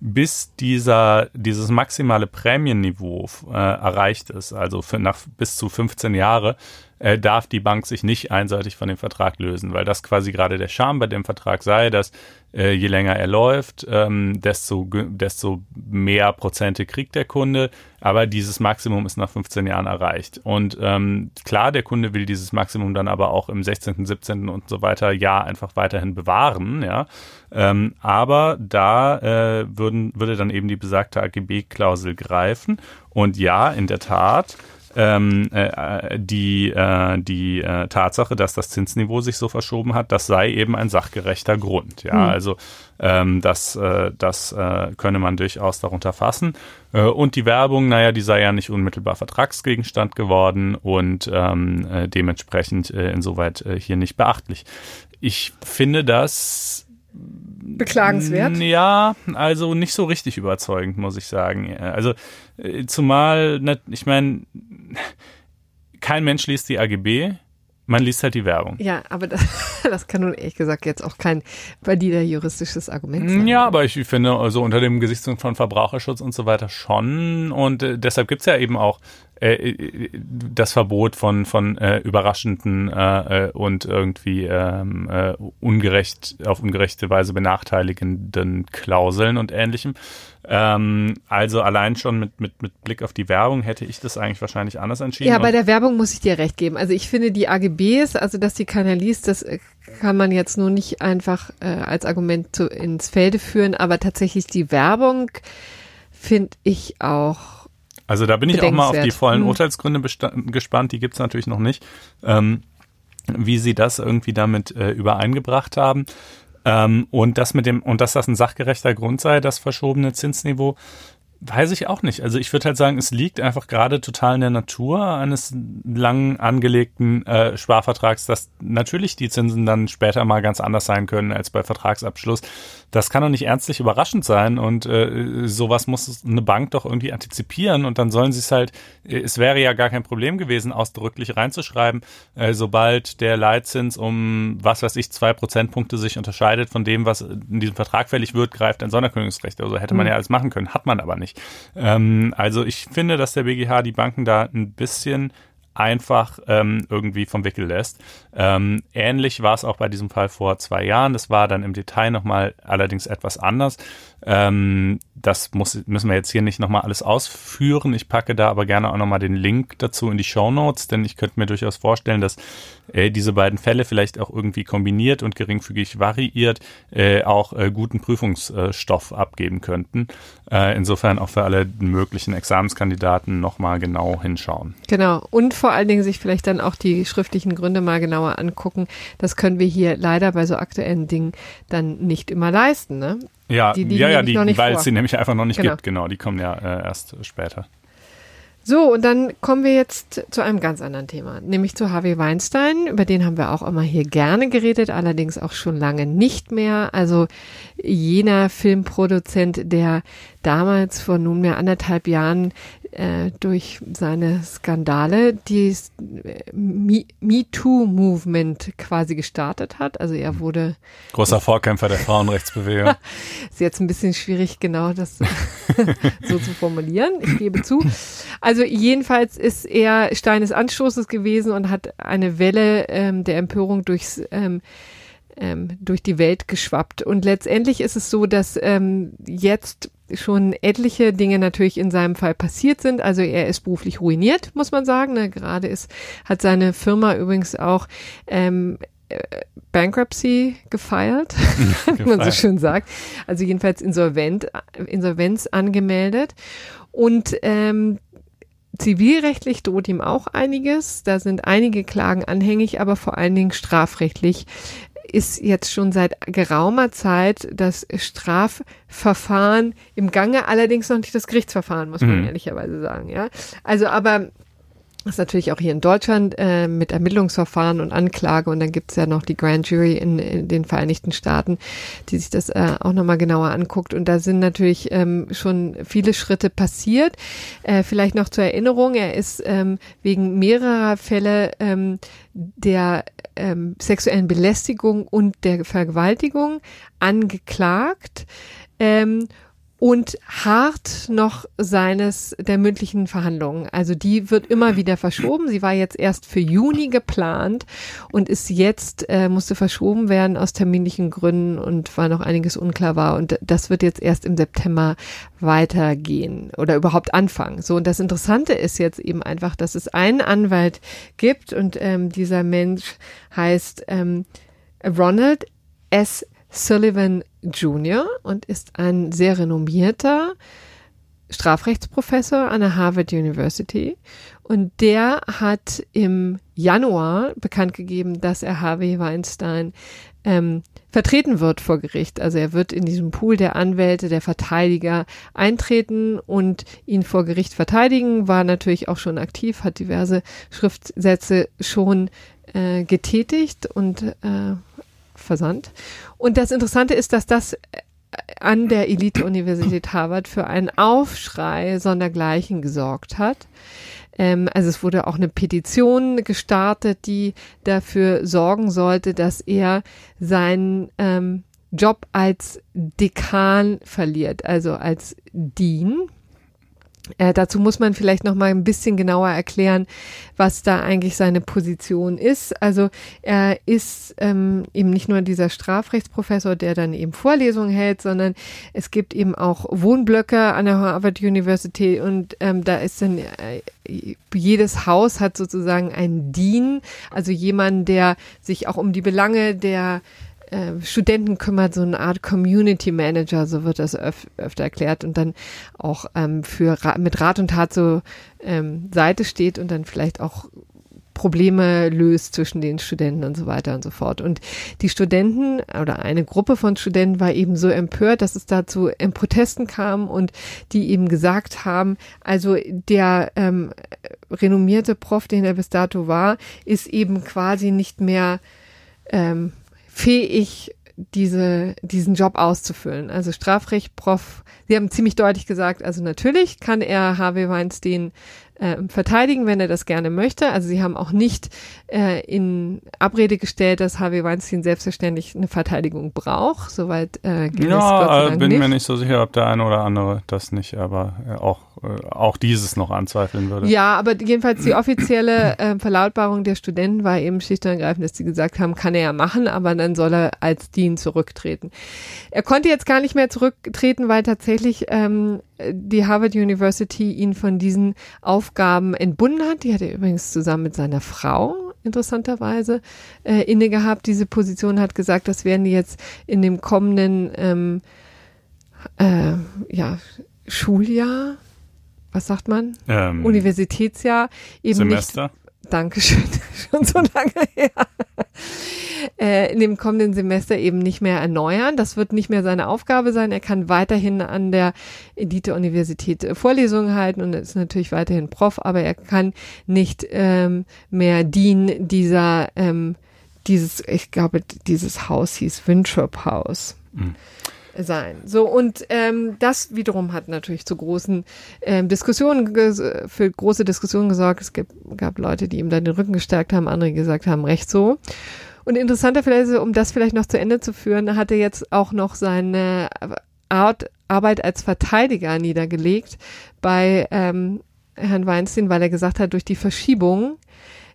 bis dieser, dieses maximale Prämienniveau äh, erreicht ist, also für nach bis zu 15 Jahre, äh, darf die Bank sich nicht einseitig von dem Vertrag lösen, weil das quasi gerade der Charme bei dem Vertrag sei, dass äh, je länger er läuft, ähm, desto, desto mehr Prozente kriegt der Kunde. Aber dieses Maximum ist nach 15 Jahren erreicht. Und ähm, klar, der Kunde will dieses Maximum dann aber auch im 16., 17. und so weiter Jahr einfach weiterhin bewahren. Ja, ähm, aber da äh, würden, würde dann eben die besagte AGB-Klausel greifen. Und ja, in der Tat ähm, äh, die, äh, die äh, Tatsache, dass das Zinsniveau sich so verschoben hat, das sei eben ein sachgerechter Grund. Ja, mhm. also ähm, das, äh, das äh, könne man durchaus darunter fassen. Äh, und die Werbung, naja, die sei ja nicht unmittelbar Vertragsgegenstand geworden und ähm, äh, dementsprechend äh, insoweit äh, hier nicht beachtlich. Ich finde das beklagenswert. Ja, also nicht so richtig überzeugend, muss ich sagen. Also äh, zumal, ich meine, kein Mensch liest die AGB. Man liest halt die Werbung. Ja, aber das, das kann nun ehrlich gesagt jetzt auch kein valider juristisches Argument sein. Ja, aber ich finde, also unter dem Gesichtspunkt von Verbraucherschutz und so weiter schon. Und äh, deshalb gibt's ja eben auch äh, äh, das Verbot von, von äh, überraschenden äh, äh, und irgendwie ähm, äh, ungerecht, auf ungerechte Weise benachteiligenden Klauseln und ähnlichem. Ähm, also allein schon mit, mit, mit Blick auf die Werbung hätte ich das eigentlich wahrscheinlich anders entschieden. Ja, bei der Werbung muss ich dir recht geben. Also ich finde die AGBs, also dass die keiner liest, das kann man jetzt nur nicht einfach äh, als Argument zu, ins Felde führen, aber tatsächlich die Werbung finde ich auch also da bin ich auch mal auf die vollen hm. Urteilsgründe gespannt, die gibt's natürlich noch nicht, ähm, wie sie das irgendwie damit äh, übereingebracht haben. Ähm, und das mit dem, und dass das ein sachgerechter Grund sei, das verschobene Zinsniveau, Weiß ich auch nicht. Also ich würde halt sagen, es liegt einfach gerade total in der Natur eines lang angelegten äh, Sparvertrags, dass natürlich die Zinsen dann später mal ganz anders sein können als bei Vertragsabschluss. Das kann doch nicht ernstlich überraschend sein und äh, sowas muss eine Bank doch irgendwie antizipieren und dann sollen sie es halt, äh, es wäre ja gar kein Problem gewesen, ausdrücklich reinzuschreiben, äh, sobald der Leitzins um, was weiß ich, zwei Prozentpunkte sich unterscheidet von dem, was in diesem Vertrag fällig wird, greift ein Sonderkündigungsrecht. Also hätte man mhm. ja alles machen können, hat man aber nicht. Ähm, also ich finde, dass der BGH die Banken da ein bisschen einfach ähm, irgendwie vom Wickel lässt. Ähm, ähnlich war es auch bei diesem Fall vor zwei Jahren. Das war dann im Detail nochmal allerdings etwas anders. Ähm, das muss, müssen wir jetzt hier nicht nochmal alles ausführen. Ich packe da aber gerne auch nochmal den Link dazu in die Show Notes, denn ich könnte mir durchaus vorstellen, dass äh, diese beiden Fälle vielleicht auch irgendwie kombiniert und geringfügig variiert äh, auch äh, guten Prüfungsstoff abgeben könnten. Äh, insofern auch für alle möglichen Examenskandidaten nochmal genau hinschauen. Genau. Und vor allen Dingen sich vielleicht dann auch die schriftlichen Gründe mal genauer angucken. Das können wir hier leider bei so aktuellen Dingen dann nicht immer leisten. Ne? Ja, die, ja, ja, die, weil es sie nämlich einfach noch nicht genau. gibt. Genau, die kommen ja äh, erst später. So, und dann kommen wir jetzt zu einem ganz anderen Thema, nämlich zu Harvey Weinstein. Über den haben wir auch immer hier gerne geredet, allerdings auch schon lange nicht mehr. Also jener Filmproduzent, der damals vor nunmehr anderthalb Jahren äh, durch seine Skandale die MeToo-Movement quasi gestartet hat. Also er wurde großer Vorkämpfer der Frauenrechtsbewegung. ist jetzt ein bisschen schwierig, genau das so zu formulieren. Ich gebe zu. Also jedenfalls ist er Stein des Anstoßes gewesen und hat eine Welle ähm, der Empörung durchs ähm, ähm, durch die Welt geschwappt. Und letztendlich ist es so, dass ähm, jetzt schon etliche Dinge natürlich in seinem Fall passiert sind. Also er ist beruflich ruiniert, muss man sagen. Ne? Gerade ist, hat seine Firma übrigens auch ähm, äh, Bankruptcy gefeiert, wie man so schön sagt. Also jedenfalls Insolvent, Insolvenz angemeldet. Und ähm, Zivilrechtlich droht ihm auch einiges. Da sind einige Klagen anhängig, aber vor allen Dingen strafrechtlich ist jetzt schon seit geraumer Zeit das Strafverfahren im Gange, allerdings noch nicht das Gerichtsverfahren, muss man mhm. ehrlicherweise sagen. Ja, also aber das ist natürlich auch hier in Deutschland äh, mit Ermittlungsverfahren und Anklage und dann gibt's ja noch die Grand Jury in, in den Vereinigten Staaten, die sich das äh, auch nochmal genauer anguckt. Und da sind natürlich ähm, schon viele Schritte passiert. Äh, vielleicht noch zur Erinnerung, er ist ähm, wegen mehrerer Fälle ähm, der ähm, sexuellen Belästigung und der Vergewaltigung angeklagt. Ähm, und hart noch seines der mündlichen Verhandlungen. Also die wird immer wieder verschoben. Sie war jetzt erst für Juni geplant und ist jetzt äh, musste verschoben werden aus terminlichen Gründen und weil noch einiges unklar war und das wird jetzt erst im September weitergehen oder überhaupt anfangen. So und das Interessante ist jetzt eben einfach, dass es einen Anwalt gibt und ähm, dieser Mensch heißt ähm, Ronald S. Sullivan Jr. und ist ein sehr renommierter Strafrechtsprofessor an der Harvard University. Und der hat im Januar bekannt gegeben, dass er Harvey Weinstein ähm, vertreten wird vor Gericht. Also er wird in diesem Pool der Anwälte, der Verteidiger eintreten und ihn vor Gericht verteidigen, war natürlich auch schon aktiv, hat diverse Schriftsätze schon äh, getätigt und äh, versandt. Und das Interessante ist, dass das äh, an der Elite-Universität Harvard für einen Aufschrei sondergleichen gesorgt hat. Ähm, also es wurde auch eine Petition gestartet, die dafür sorgen sollte, dass er seinen ähm, Job als Dekan verliert, also als Dean. Äh, dazu muss man vielleicht noch mal ein bisschen genauer erklären, was da eigentlich seine Position ist. Also er ist ähm, eben nicht nur dieser Strafrechtsprofessor, der dann eben Vorlesungen hält, sondern es gibt eben auch Wohnblöcke an der Harvard University und ähm, da ist dann äh, jedes Haus hat sozusagen einen Dean, also jemand, der sich auch um die Belange der äh, Studenten kümmert, so eine Art Community Manager, so wird das öf öfter erklärt und dann auch ähm, für mit Rat und Tat so ähm, Seite steht und dann vielleicht auch Probleme löst zwischen den Studenten und so weiter und so fort. Und die Studenten oder eine Gruppe von Studenten war eben so empört, dass es dazu in Protesten kam und die eben gesagt haben, also der ähm, renommierte Prof, den er bis dato war, ist eben quasi nicht mehr ähm, fähig, diese, diesen Job auszufüllen. Also Strafrecht, Prof, Sie haben ziemlich deutlich gesagt, also natürlich kann er Harvey Weinstein äh, verteidigen, wenn er das gerne möchte. Also sie haben auch nicht äh, in Abrede gestellt, dass Harvey Weinstein selbstverständlich eine Verteidigung braucht. Soweit äh, geht ja, es bin nicht. mir nicht so sicher, ob der eine oder andere das nicht, aber äh, auch äh, auch dieses noch anzweifeln würde. Ja, aber jedenfalls die offizielle äh, Verlautbarung der Studenten war eben schlicht und ergreifend, dass sie gesagt haben, kann er ja machen, aber dann soll er als Dean zurücktreten. Er konnte jetzt gar nicht mehr zurücktreten, weil tatsächlich ähm, die Harvard University ihn von diesen Aufgaben entbunden hat. Die hat er übrigens zusammen mit seiner Frau interessanterweise äh, inne gehabt. Diese Position hat gesagt, das werden die jetzt in dem kommenden ähm, äh, ja, Schuljahr, was sagt man? Ähm, Universitätsjahr eben Semester. nicht Dankeschön, schon so lange her, äh, in dem kommenden Semester eben nicht mehr erneuern. Das wird nicht mehr seine Aufgabe sein. Er kann weiterhin an der Elite-Universität äh, Vorlesungen halten und ist natürlich weiterhin Prof, aber er kann nicht ähm, mehr Dean dieser, ähm, dieses, ich glaube, dieses Haus hieß Winthrop House. Mhm. Sein. So, und ähm, das wiederum hat natürlich zu großen ähm, Diskussionen, für große Diskussionen gesorgt. Es gab, gab Leute, die ihm dann den Rücken gestärkt haben, andere gesagt haben, recht so. Und interessanterweise, um das vielleicht noch zu Ende zu führen, hat er jetzt auch noch seine Art, Arbeit als Verteidiger niedergelegt bei ähm, Herrn Weinstein, weil er gesagt hat, durch die Verschiebung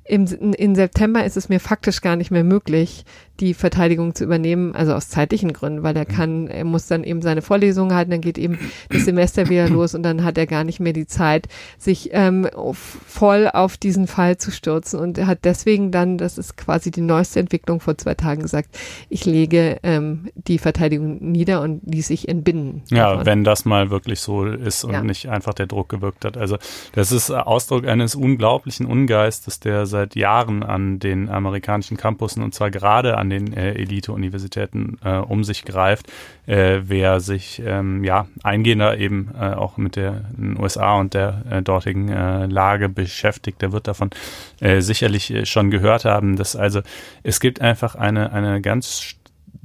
im, in September ist es mir faktisch gar nicht mehr möglich, die Verteidigung zu übernehmen, also aus zeitlichen Gründen, weil er mhm. kann, er muss dann eben seine Vorlesungen halten, dann geht eben das Semester wieder los und dann hat er gar nicht mehr die Zeit, sich ähm, voll auf diesen Fall zu stürzen und er hat deswegen dann, das ist quasi die neueste Entwicklung vor zwei Tagen gesagt, ich lege ähm, die Verteidigung nieder und ließ sich entbinden. Ja, davon. wenn das mal wirklich so ist und ja. nicht einfach der Druck gewirkt hat. Also das ist Ausdruck eines unglaublichen Ungeistes, der seit Jahren an den amerikanischen Campussen und zwar gerade an den äh, Elite-Universitäten äh, um sich greift. Äh, wer sich ähm, ja eingehender eben äh, auch mit den USA und der äh, dortigen äh, Lage beschäftigt, der wird davon sicherlich schon gehört haben, dass also es gibt einfach eine, eine ganz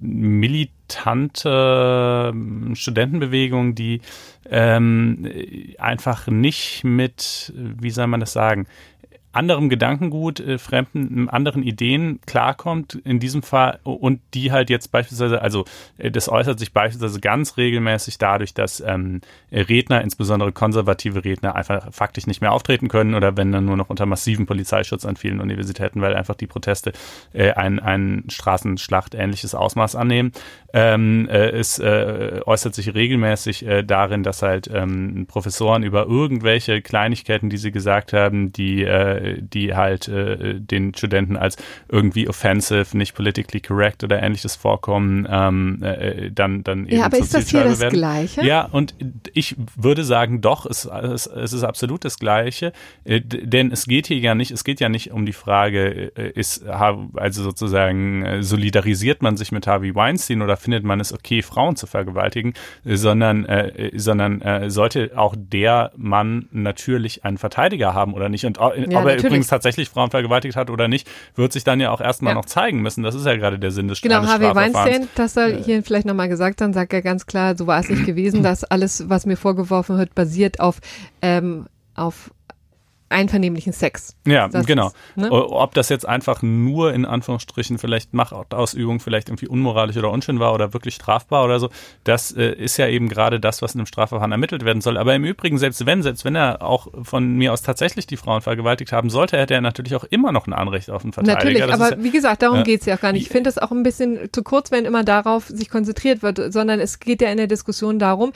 militante ähm, Studentenbewegung, die ähm, einfach nicht mit, wie soll man das sagen, anderem Gedankengut, äh, fremden, anderen Ideen klarkommt, in diesem Fall, und die halt jetzt beispielsweise, also äh, das äußert sich beispielsweise ganz regelmäßig dadurch, dass ähm, Redner, insbesondere konservative Redner, einfach faktisch nicht mehr auftreten können oder wenn dann nur noch unter massiven Polizeischutz an vielen Universitäten, weil einfach die Proteste äh, ein, ein Straßenschlacht ähnliches Ausmaß annehmen. Ähm, äh, es äh, äußert sich regelmäßig äh, darin, dass halt ähm, Professoren über irgendwelche Kleinigkeiten, die sie gesagt haben, die äh, die halt äh, den Studenten als irgendwie offensive, nicht politically correct oder ähnliches vorkommen, ähm, äh, dann, dann eben Ja, aber ist das hier das werden. Gleiche? Ja, und ich würde sagen, doch, es, es, es ist absolut das Gleiche, äh, denn es geht hier ja nicht, es geht ja nicht um die Frage, äh, ist, also sozusagen, äh, solidarisiert man sich mit Harvey Weinstein oder findet man es okay, Frauen zu vergewaltigen, sondern, äh, sondern äh, sollte auch der Mann natürlich einen Verteidiger haben oder nicht. Und ja, ob er Natürlich. übrigens tatsächlich Frauen vergewaltigt hat oder nicht, wird sich dann ja auch erstmal ja. noch zeigen müssen. Das ist ja gerade der Sinn des Genau, Harvey Weinstein, das soll hier vielleicht nochmal gesagt sein, sagt er ganz klar, so war es nicht gewesen, dass alles, was mir vorgeworfen wird, basiert auf, ähm, auf einvernehmlichen Sex. Ja, das genau. Ist, ne? Ob das jetzt einfach nur in Anführungsstrichen vielleicht Machtausübung vielleicht irgendwie unmoralisch oder unschön war oder wirklich strafbar oder so, das äh, ist ja eben gerade das, was in einem Strafverfahren ermittelt werden soll. Aber im Übrigen, selbst wenn, selbst wenn er auch von mir aus tatsächlich die Frauen vergewaltigt haben sollte, hätte er natürlich auch immer noch ein Anrecht auf einen Verteidiger. Natürlich, das aber ja, wie gesagt, darum ja, geht's ja auch gar nicht. Ich finde es auch ein bisschen zu kurz, wenn immer darauf sich konzentriert wird, sondern es geht ja in der Diskussion darum,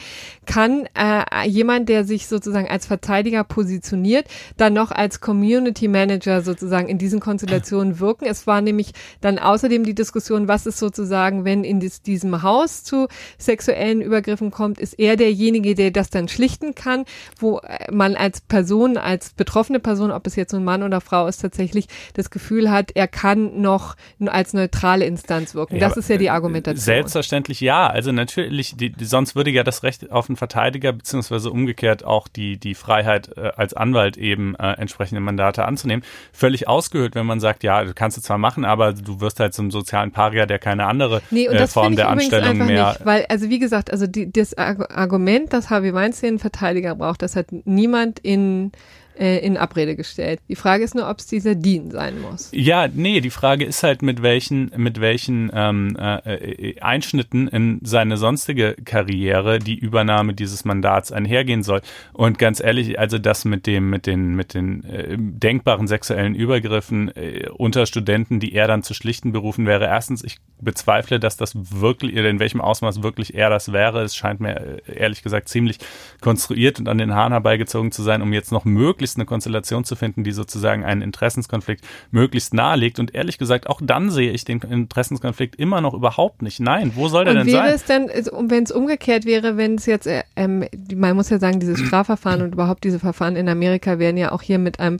kann äh, jemand, der sich sozusagen als Verteidiger positioniert, dann dann noch als Community Manager sozusagen in diesen Konstellationen wirken. Es war nämlich dann außerdem die Diskussion, was ist sozusagen, wenn in dies, diesem Haus zu sexuellen Übergriffen kommt, ist er derjenige, der das dann schlichten kann, wo man als Person, als betroffene Person, ob es jetzt ein Mann oder Frau ist, tatsächlich das Gefühl hat, er kann noch als neutrale Instanz wirken. Ja, das ist ja die Argumentation. Selbstverständlich ja. Also natürlich, die, die, sonst würde ja das Recht auf einen Verteidiger beziehungsweise umgekehrt auch die, die Freiheit äh, als Anwalt eben äh, entsprechende Mandate anzunehmen. Völlig ausgehöhlt, wenn man sagt, ja, du kannst es zwar machen, aber du wirst halt zum sozialen Paria, der keine andere nee, äh, Form der Anstellung mehr. Nicht, weil, also wie gesagt, also die, das Argument, dass Harvey Weinstein einen Verteidiger braucht, das hat niemand in äh, in Abrede gestellt. Die Frage ist nur, ob es dieser Dean sein muss. Ja, nee, die Frage ist halt, mit welchen, mit welchen ähm, äh, äh, Einschnitten in seine sonstige Karriere die Übernahme dieses Mandats einhergehen soll. Und ganz ehrlich, also das mit dem, mit den, mit den äh, denkbaren sexuellen Übergriffen äh, unter Studenten, die er dann zu schlichten berufen wäre. Erstens, ich bezweifle, dass das wirklich, in welchem Ausmaß wirklich er das wäre. Es scheint mir äh, ehrlich gesagt ziemlich konstruiert und an den Haaren herbeigezogen zu sein, um jetzt noch möglich möglichst eine Konstellation zu finden, die sozusagen einen Interessenskonflikt möglichst nahelegt. Und ehrlich gesagt, auch dann sehe ich den Interessenskonflikt immer noch überhaupt nicht. Nein, wo soll der und denn wäre sein? Es denn, wenn es umgekehrt wäre, wenn es jetzt, äh, ähm, man muss ja sagen, dieses Strafverfahren und überhaupt diese Verfahren in Amerika werden ja auch hier mit einem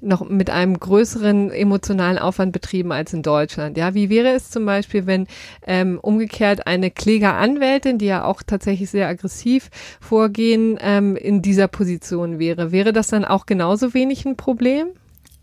noch mit einem größeren emotionalen Aufwand betrieben als in Deutschland. Ja, wie wäre es zum Beispiel, wenn ähm, umgekehrt eine Klägeranwältin, die ja auch tatsächlich sehr aggressiv vorgehen, ähm, in dieser Position wäre? Wäre das dann auch genauso wenig ein Problem?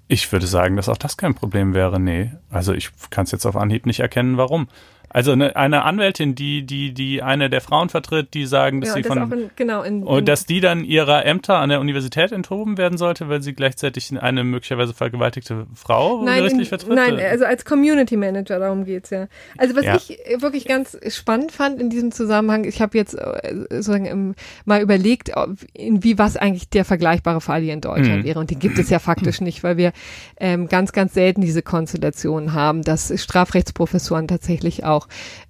Ich würde sagen, dass auch das kein Problem wäre. Nee. Also ich kann es jetzt auf Anhieb nicht erkennen, warum. Also eine, eine Anwältin, die, die, die eine der Frauen vertritt, die sagen, dass Ja, sie das von in, genau in, in und dass die dann ihrer Ämter an der Universität enthoben werden sollte, weil sie gleichzeitig eine möglicherweise vergewaltigte Frau Nein, gerichtlich vertritt? nein, also als Community Manager, darum geht's ja. Also was Ja. ich wirklich ganz spannend fand in diesem Zusammenhang, ich habe jetzt äh, sozusagen im, mal überlegt, in wie was eigentlich der vergleichbare Fall hier in Deutschland Mhm. wäre. Und den gibt es ja faktisch nicht, weil wir ähm, ganz, ganz selten diese Konstellation haben, dass Strafrechtsprofessoren tatsächlich auch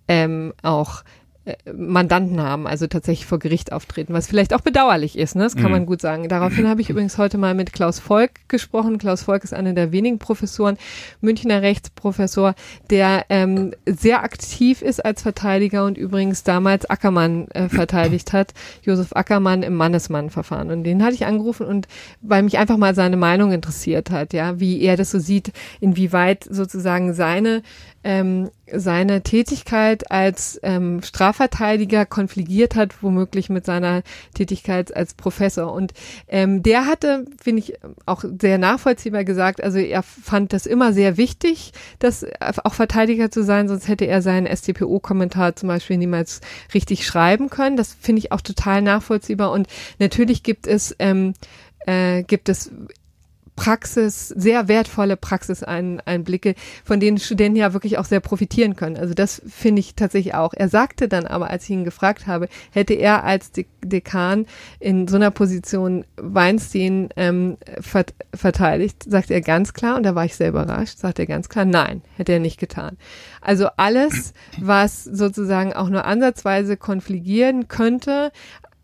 ähm, auch äh, Mandanten haben, also tatsächlich vor Gericht auftreten, was vielleicht auch bedauerlich ist, ne? das kann Mhm. man gut sagen. Daraufhin habe ich übrigens heute mal mit Klaus Volk gesprochen. Klaus Volk ist einer der wenigen Professoren, Münchner Rechtsprofessor, der ähm, sehr aktiv ist als Verteidiger und übrigens damals Ackermann äh, verteidigt hat, Josef Ackermann im Mannesmann-Verfahren. Und den hatte ich angerufen und weil mich einfach mal seine Meinung interessiert hat, ja, wie er das so sieht, inwieweit sozusagen seine ähm, seine Tätigkeit als ähm, Strafverteidiger konfligiert hat, womöglich mit seiner Tätigkeit als Professor. Und ähm, der hatte, finde ich, auch sehr nachvollziehbar gesagt, also er fand das immer sehr wichtig, dass auch Verteidiger zu sein, sonst hätte er seinen StPO-Kommentar zum Beispiel niemals richtig schreiben können. Das finde ich auch total nachvollziehbar. Und natürlich gibt es ähm, äh, gibt es Praxis, sehr wertvolle Praxiseinblicke, von denen Studenten ja wirklich auch sehr profitieren können. Also das finde ich tatsächlich auch. Er sagte dann aber, als ich ihn gefragt habe, hätte er als De Dekan in so einer Position Weinstein ähm, vert verteidigt, sagt er ganz klar, und da war ich sehr überrascht, sagt er ganz klar, nein, hätte er nicht getan. Also alles, was sozusagen auch nur ansatzweise konfligieren könnte,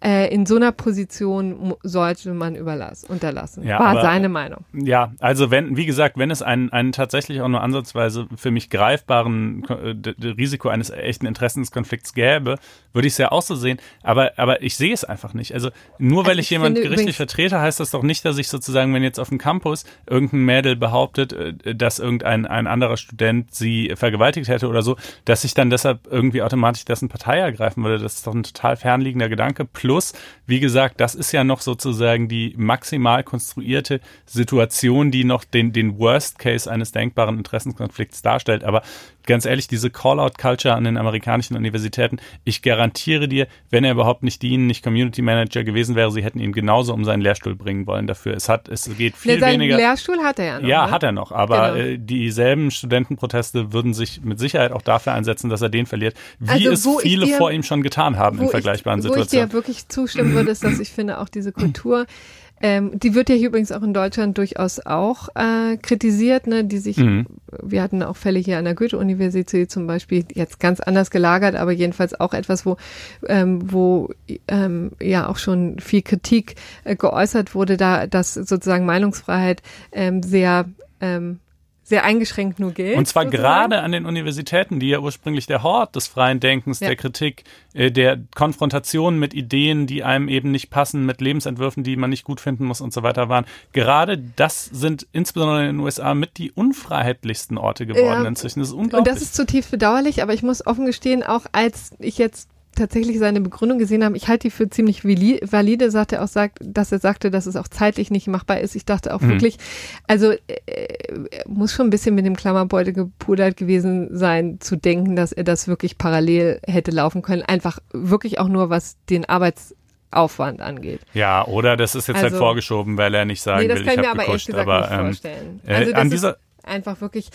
äh, in so einer Position sollte man überlassen, unterlassen. Ja, War aber- seine Meinung. Ja, also wenn, wie gesagt, wenn es einen, einen tatsächlich auch nur ansatzweise für mich greifbaren äh, Risiko eines echten Interessenskonflikts gäbe, würde ich es ja auch so sehen. Aber, aber ich sehe es einfach nicht. Also nur weil Also ich, ich jemand gerichtlich vertrete, heißt das doch nicht, dass ich sozusagen, wenn jetzt auf dem Campus irgendein Mädel behauptet, äh, dass irgendein ein anderer Student sie vergewaltigt hätte oder so, dass ich dann deshalb irgendwie automatisch dessen Partei ergreifen würde. Das ist doch ein total fernliegender Gedanke. Plus, wie gesagt, das ist ja noch sozusagen die maximal konstruierte Situation, die noch den, den Worst Case eines denkbaren Interessenskonflikts darstellt. Aber ganz ehrlich, diese Call-out-Culture an den amerikanischen Universitäten, ich garantiere dir, wenn er überhaupt nicht Dean, nicht Community Manager gewesen wäre, sie hätten ihn genauso um seinen Lehrstuhl bringen wollen dafür. Es hat, es geht viel Ne, seinen weniger. Lehrstuhl hat er ja noch. Ja, ne? hat er noch, aber Genau. äh, dieselben Studentenproteste würden sich mit Sicherheit auch dafür einsetzen, dass er den verliert, wie Also, es viele dir- vor ihm schon getan haben in vergleichbaren ich, Wo ich Situationen. dir wirklich zustimmen würde, ist, dass ich finde, auch diese Kultur, ähm, die wird ja hier übrigens auch in Deutschland durchaus auch äh, kritisiert, ne, die sich, Mhm. wir hatten auch Fälle hier an der Goethe-Universität zum Beispiel, jetzt ganz anders gelagert, aber jedenfalls auch etwas, wo, ähm, wo ähm, ja auch schon viel Kritik äh, geäußert wurde, da dass sozusagen Meinungsfreiheit ähm, sehr ähm, sehr eingeschränkt nur gilt. Und zwar sozusagen. gerade an den Universitäten, die ja ursprünglich der Hort des freien Denkens, Ja. der Kritik, äh, der Konfrontation mit Ideen, die einem eben nicht passen, mit Lebensentwürfen, die man nicht gut finden muss und so weiter waren. Gerade das sind insbesondere in den USA mit die unfreiheitlichsten Orte geworden Ja. inzwischen. Das ist Und unglaublich. das ist zutiefst bedauerlich, aber ich muss offen gestehen, auch als ich jetzt tatsächlich seine Begründung gesehen habe, ich halte die für ziemlich vali- valide, sagt er auch, sagt, dass er sagte, dass es auch zeitlich nicht machbar ist. Ich dachte auch Mhm. wirklich, also äh, muss schon ein bisschen mit dem Klammerbeutel gepudert gewesen sein, zu denken, dass er das wirklich parallel hätte laufen können. Einfach wirklich auch nur, was den Arbeitsaufwand angeht. ja, oder das ist jetzt halt Also- vorgeschoben, weil er nicht sagen nee, das will, kann ich habe gekuscht. gesagt Aber, nicht ähm, vorstellen. äh, Also das an dieser einfach wirklich,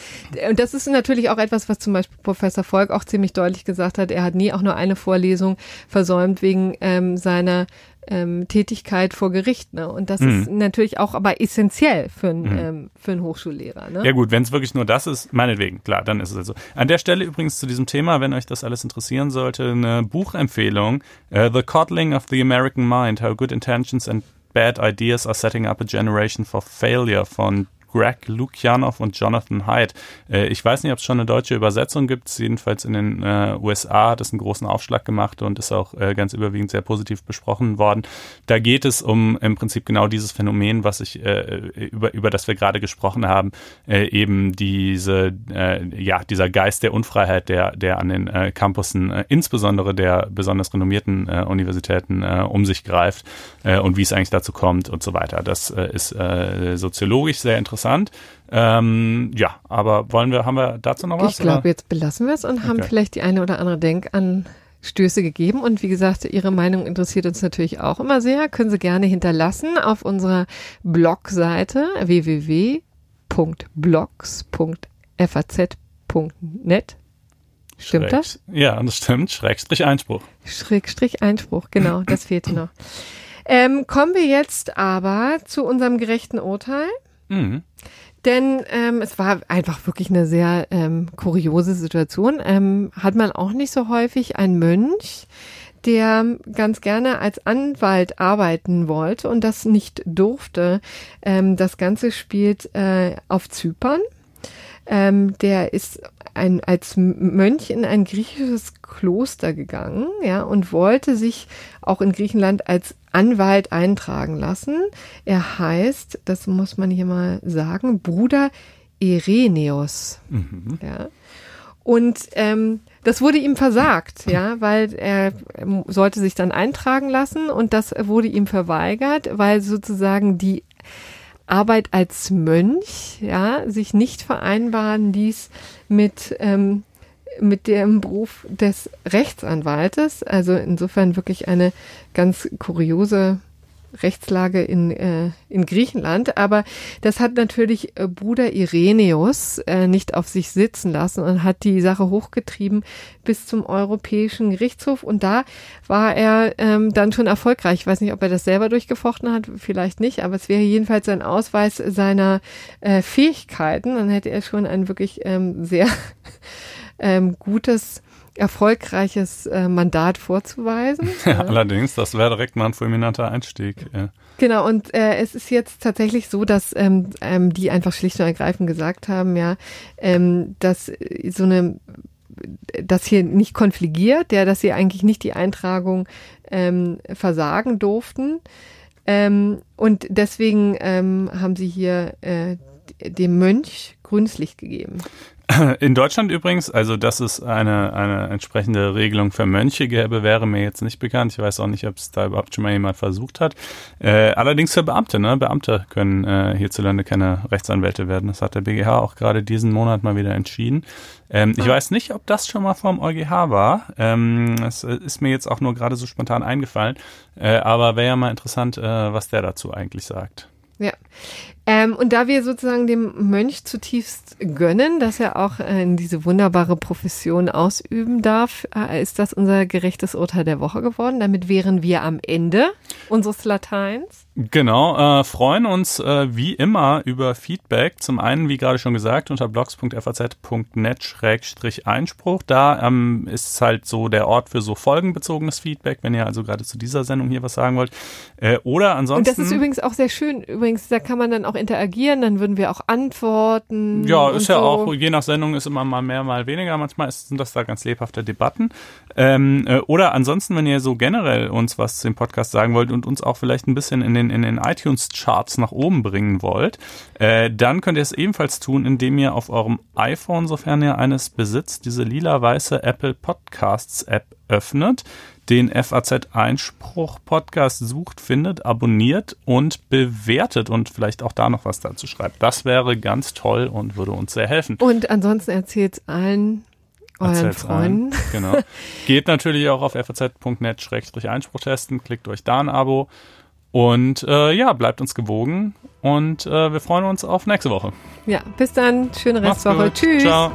und das ist natürlich auch etwas, was zum Beispiel Professor Volk auch ziemlich deutlich gesagt hat. Er hat nie auch nur eine Vorlesung versäumt wegen ähm, seiner ähm, Tätigkeit vor Gericht. Ne? Und das Mhm. ist natürlich auch aber essentiell für, einen ähm, für einen Hochschullehrer. Ne? Ja gut, wenn es wirklich nur das ist, meinetwegen, klar, dann ist es also. An der Stelle übrigens zu diesem Thema, wenn euch das alles interessieren sollte, eine Buchempfehlung, äh, The Coddling of the American Mind, How Good Intentions and Bad Ideas are Setting Up a Generation for Failure von Greg Lukianoff und Jonathan Haidt. Äh, ich weiß nicht, ob es schon eine deutsche Übersetzung gibt. Jedenfalls in den äh, USA hat es einen großen Aufschlag gemacht und ist auch äh, ganz überwiegend sehr positiv besprochen worden. Da geht es um im Prinzip genau dieses Phänomen, was ich äh, über über das wir gerade gesprochen haben, äh, eben diese äh, ja dieser Geist der Unfreiheit, der der an den Campussen insbesondere der besonders renommierten Universitäten um sich greift und wie es eigentlich dazu kommt und so weiter. Das ist soziologisch sehr interessant interessant. Ähm, ja, aber wollen wir, haben wir dazu noch was? Ich glaube, jetzt belassen wir es und haben Okay. vielleicht die eine oder andere Denkanstöße gegeben. Und wie gesagt, Ihre Meinung interessiert uns natürlich auch immer sehr. Können Sie gerne hinterlassen auf unserer Blogseite www.blogs.faz.net. Stimmt das? Schräg- Ja, das stimmt. Schrägstrich Einspruch. Schrägstrich Einspruch, genau, das fehlte noch. Ähm, kommen wir jetzt aber zu unserem gerechten Urteil. Mhm. Denn ähm, es war einfach wirklich eine sehr ähm, kuriose Situation. Ähm, hat man auch nicht so häufig ein Mönch, der ganz gerne als Anwalt arbeiten wollte und das nicht durfte. Ähm, das Ganze spielt äh, auf Zypern. Ähm, der ist ein, als Mönch in ein griechisches Kloster gegangen, ja, und wollte sich auch in Griechenland als Anwalt eintragen lassen. Er heißt, das muss man hier mal sagen, Bruder Ireneus. Ja. Und ähm, das wurde ihm versagt, ja, weil er ähm, sollte sich dann eintragen lassen und das wurde ihm verweigert, weil sozusagen die Arbeit als Mönch, ja, sich nicht vereinbaren ließ mit ähm, mit dem Beruf des Rechtsanwaltes. Also insofern wirklich eine ganz kuriose Rechtslage in, äh, in Griechenland. Aber das hat natürlich äh, Bruder Ireneus äh, nicht auf sich sitzen lassen und hat die Sache hochgetrieben bis zum Europäischen Gerichtshof. Und da war er ähm, dann schon erfolgreich. Ich weiß nicht, ob er das selber durchgefochten hat, vielleicht nicht, aber es wäre jedenfalls ein Ausweis seiner äh, Fähigkeiten. Dann hätte er schon ein wirklich ähm, sehr ähm, gutes, erfolgreiches äh, Mandat vorzuweisen. Ja, allerdings, das wäre direkt mal ein fulminanter Einstieg. Ja. Genau, und äh, es ist jetzt tatsächlich so, dass ähm, ähm, die einfach schlicht und ergreifend gesagt haben, ja, ähm, dass äh, so eine das hier nicht konfligiert, ja, dass sie eigentlich nicht die Eintragung ähm, versagen durften. Ähm, und deswegen ähm, haben sie hier äh, dem Mönch grünes Licht gegeben. In Deutschland übrigens, also dass es eine, eine entsprechende Regelung für Mönche gäbe, wäre mir jetzt nicht bekannt. Ich weiß auch nicht, ob es da überhaupt schon mal jemand versucht hat. Äh, allerdings für Beamte, ne? Beamte können äh, hierzulande keine Rechtsanwälte werden. Das hat der BGH auch gerade diesen Monat mal wieder entschieden. Ähm, ich weiß nicht, ob das schon mal vom EuGH war. Ähm, es ist mir jetzt auch nur gerade so spontan eingefallen. Äh, aber wäre ja mal interessant, äh, was der dazu eigentlich sagt. Ja. Ähm, und da wir sozusagen dem Mönch zutiefst gönnen, dass er auch äh, in diese wunderbare Profession ausüben darf, äh, ist das unser gerechtes Urteil der Woche geworden. Damit wären wir am Ende unseres Lateins. Genau, äh, freuen uns äh, wie immer über Feedback. Zum einen, wie gerade schon gesagt, unter blogs.faz.net-einspruch. Da ähm, ist halt so der Ort für so folgenbezogenes Feedback, wenn ihr also gerade zu dieser Sendung hier was sagen wollt. Äh, oder ansonsten. Und das ist übrigens auch sehr schön. Übrigens, da kann man dann auch interagieren, dann würden wir auch antworten. Ja, ist ja so. auch, je nach Sendung ist immer mal mehr, mal weniger. Manchmal sind das da ganz lebhafte Debatten. Ähm, äh, oder ansonsten, wenn ihr so generell uns was zum Podcast sagen wollt und uns auch vielleicht ein bisschen in den, in den iTunes-Charts nach oben bringen wollt, äh, dann könnt ihr es ebenfalls tun, indem ihr auf eurem iPhone, sofern ihr eines besitzt, diese lila-weiße Apple Podcasts App öffnet, den FAZ Einspruch Podcast sucht, findet, abonniert und bewertet und vielleicht auch da noch was dazu schreibt. Das wäre ganz toll und würde uns sehr helfen. Und ansonsten erzählt allen euren Freunden. allen. Genau. Geht natürlich auch auf faz.net-einspruch testen, klickt euch da ein Abo und äh, ja, bleibt uns gewogen und äh, wir freuen uns auf nächste Woche. Ja, bis dann. Schöne Restwoche. Tschüss. Ciao.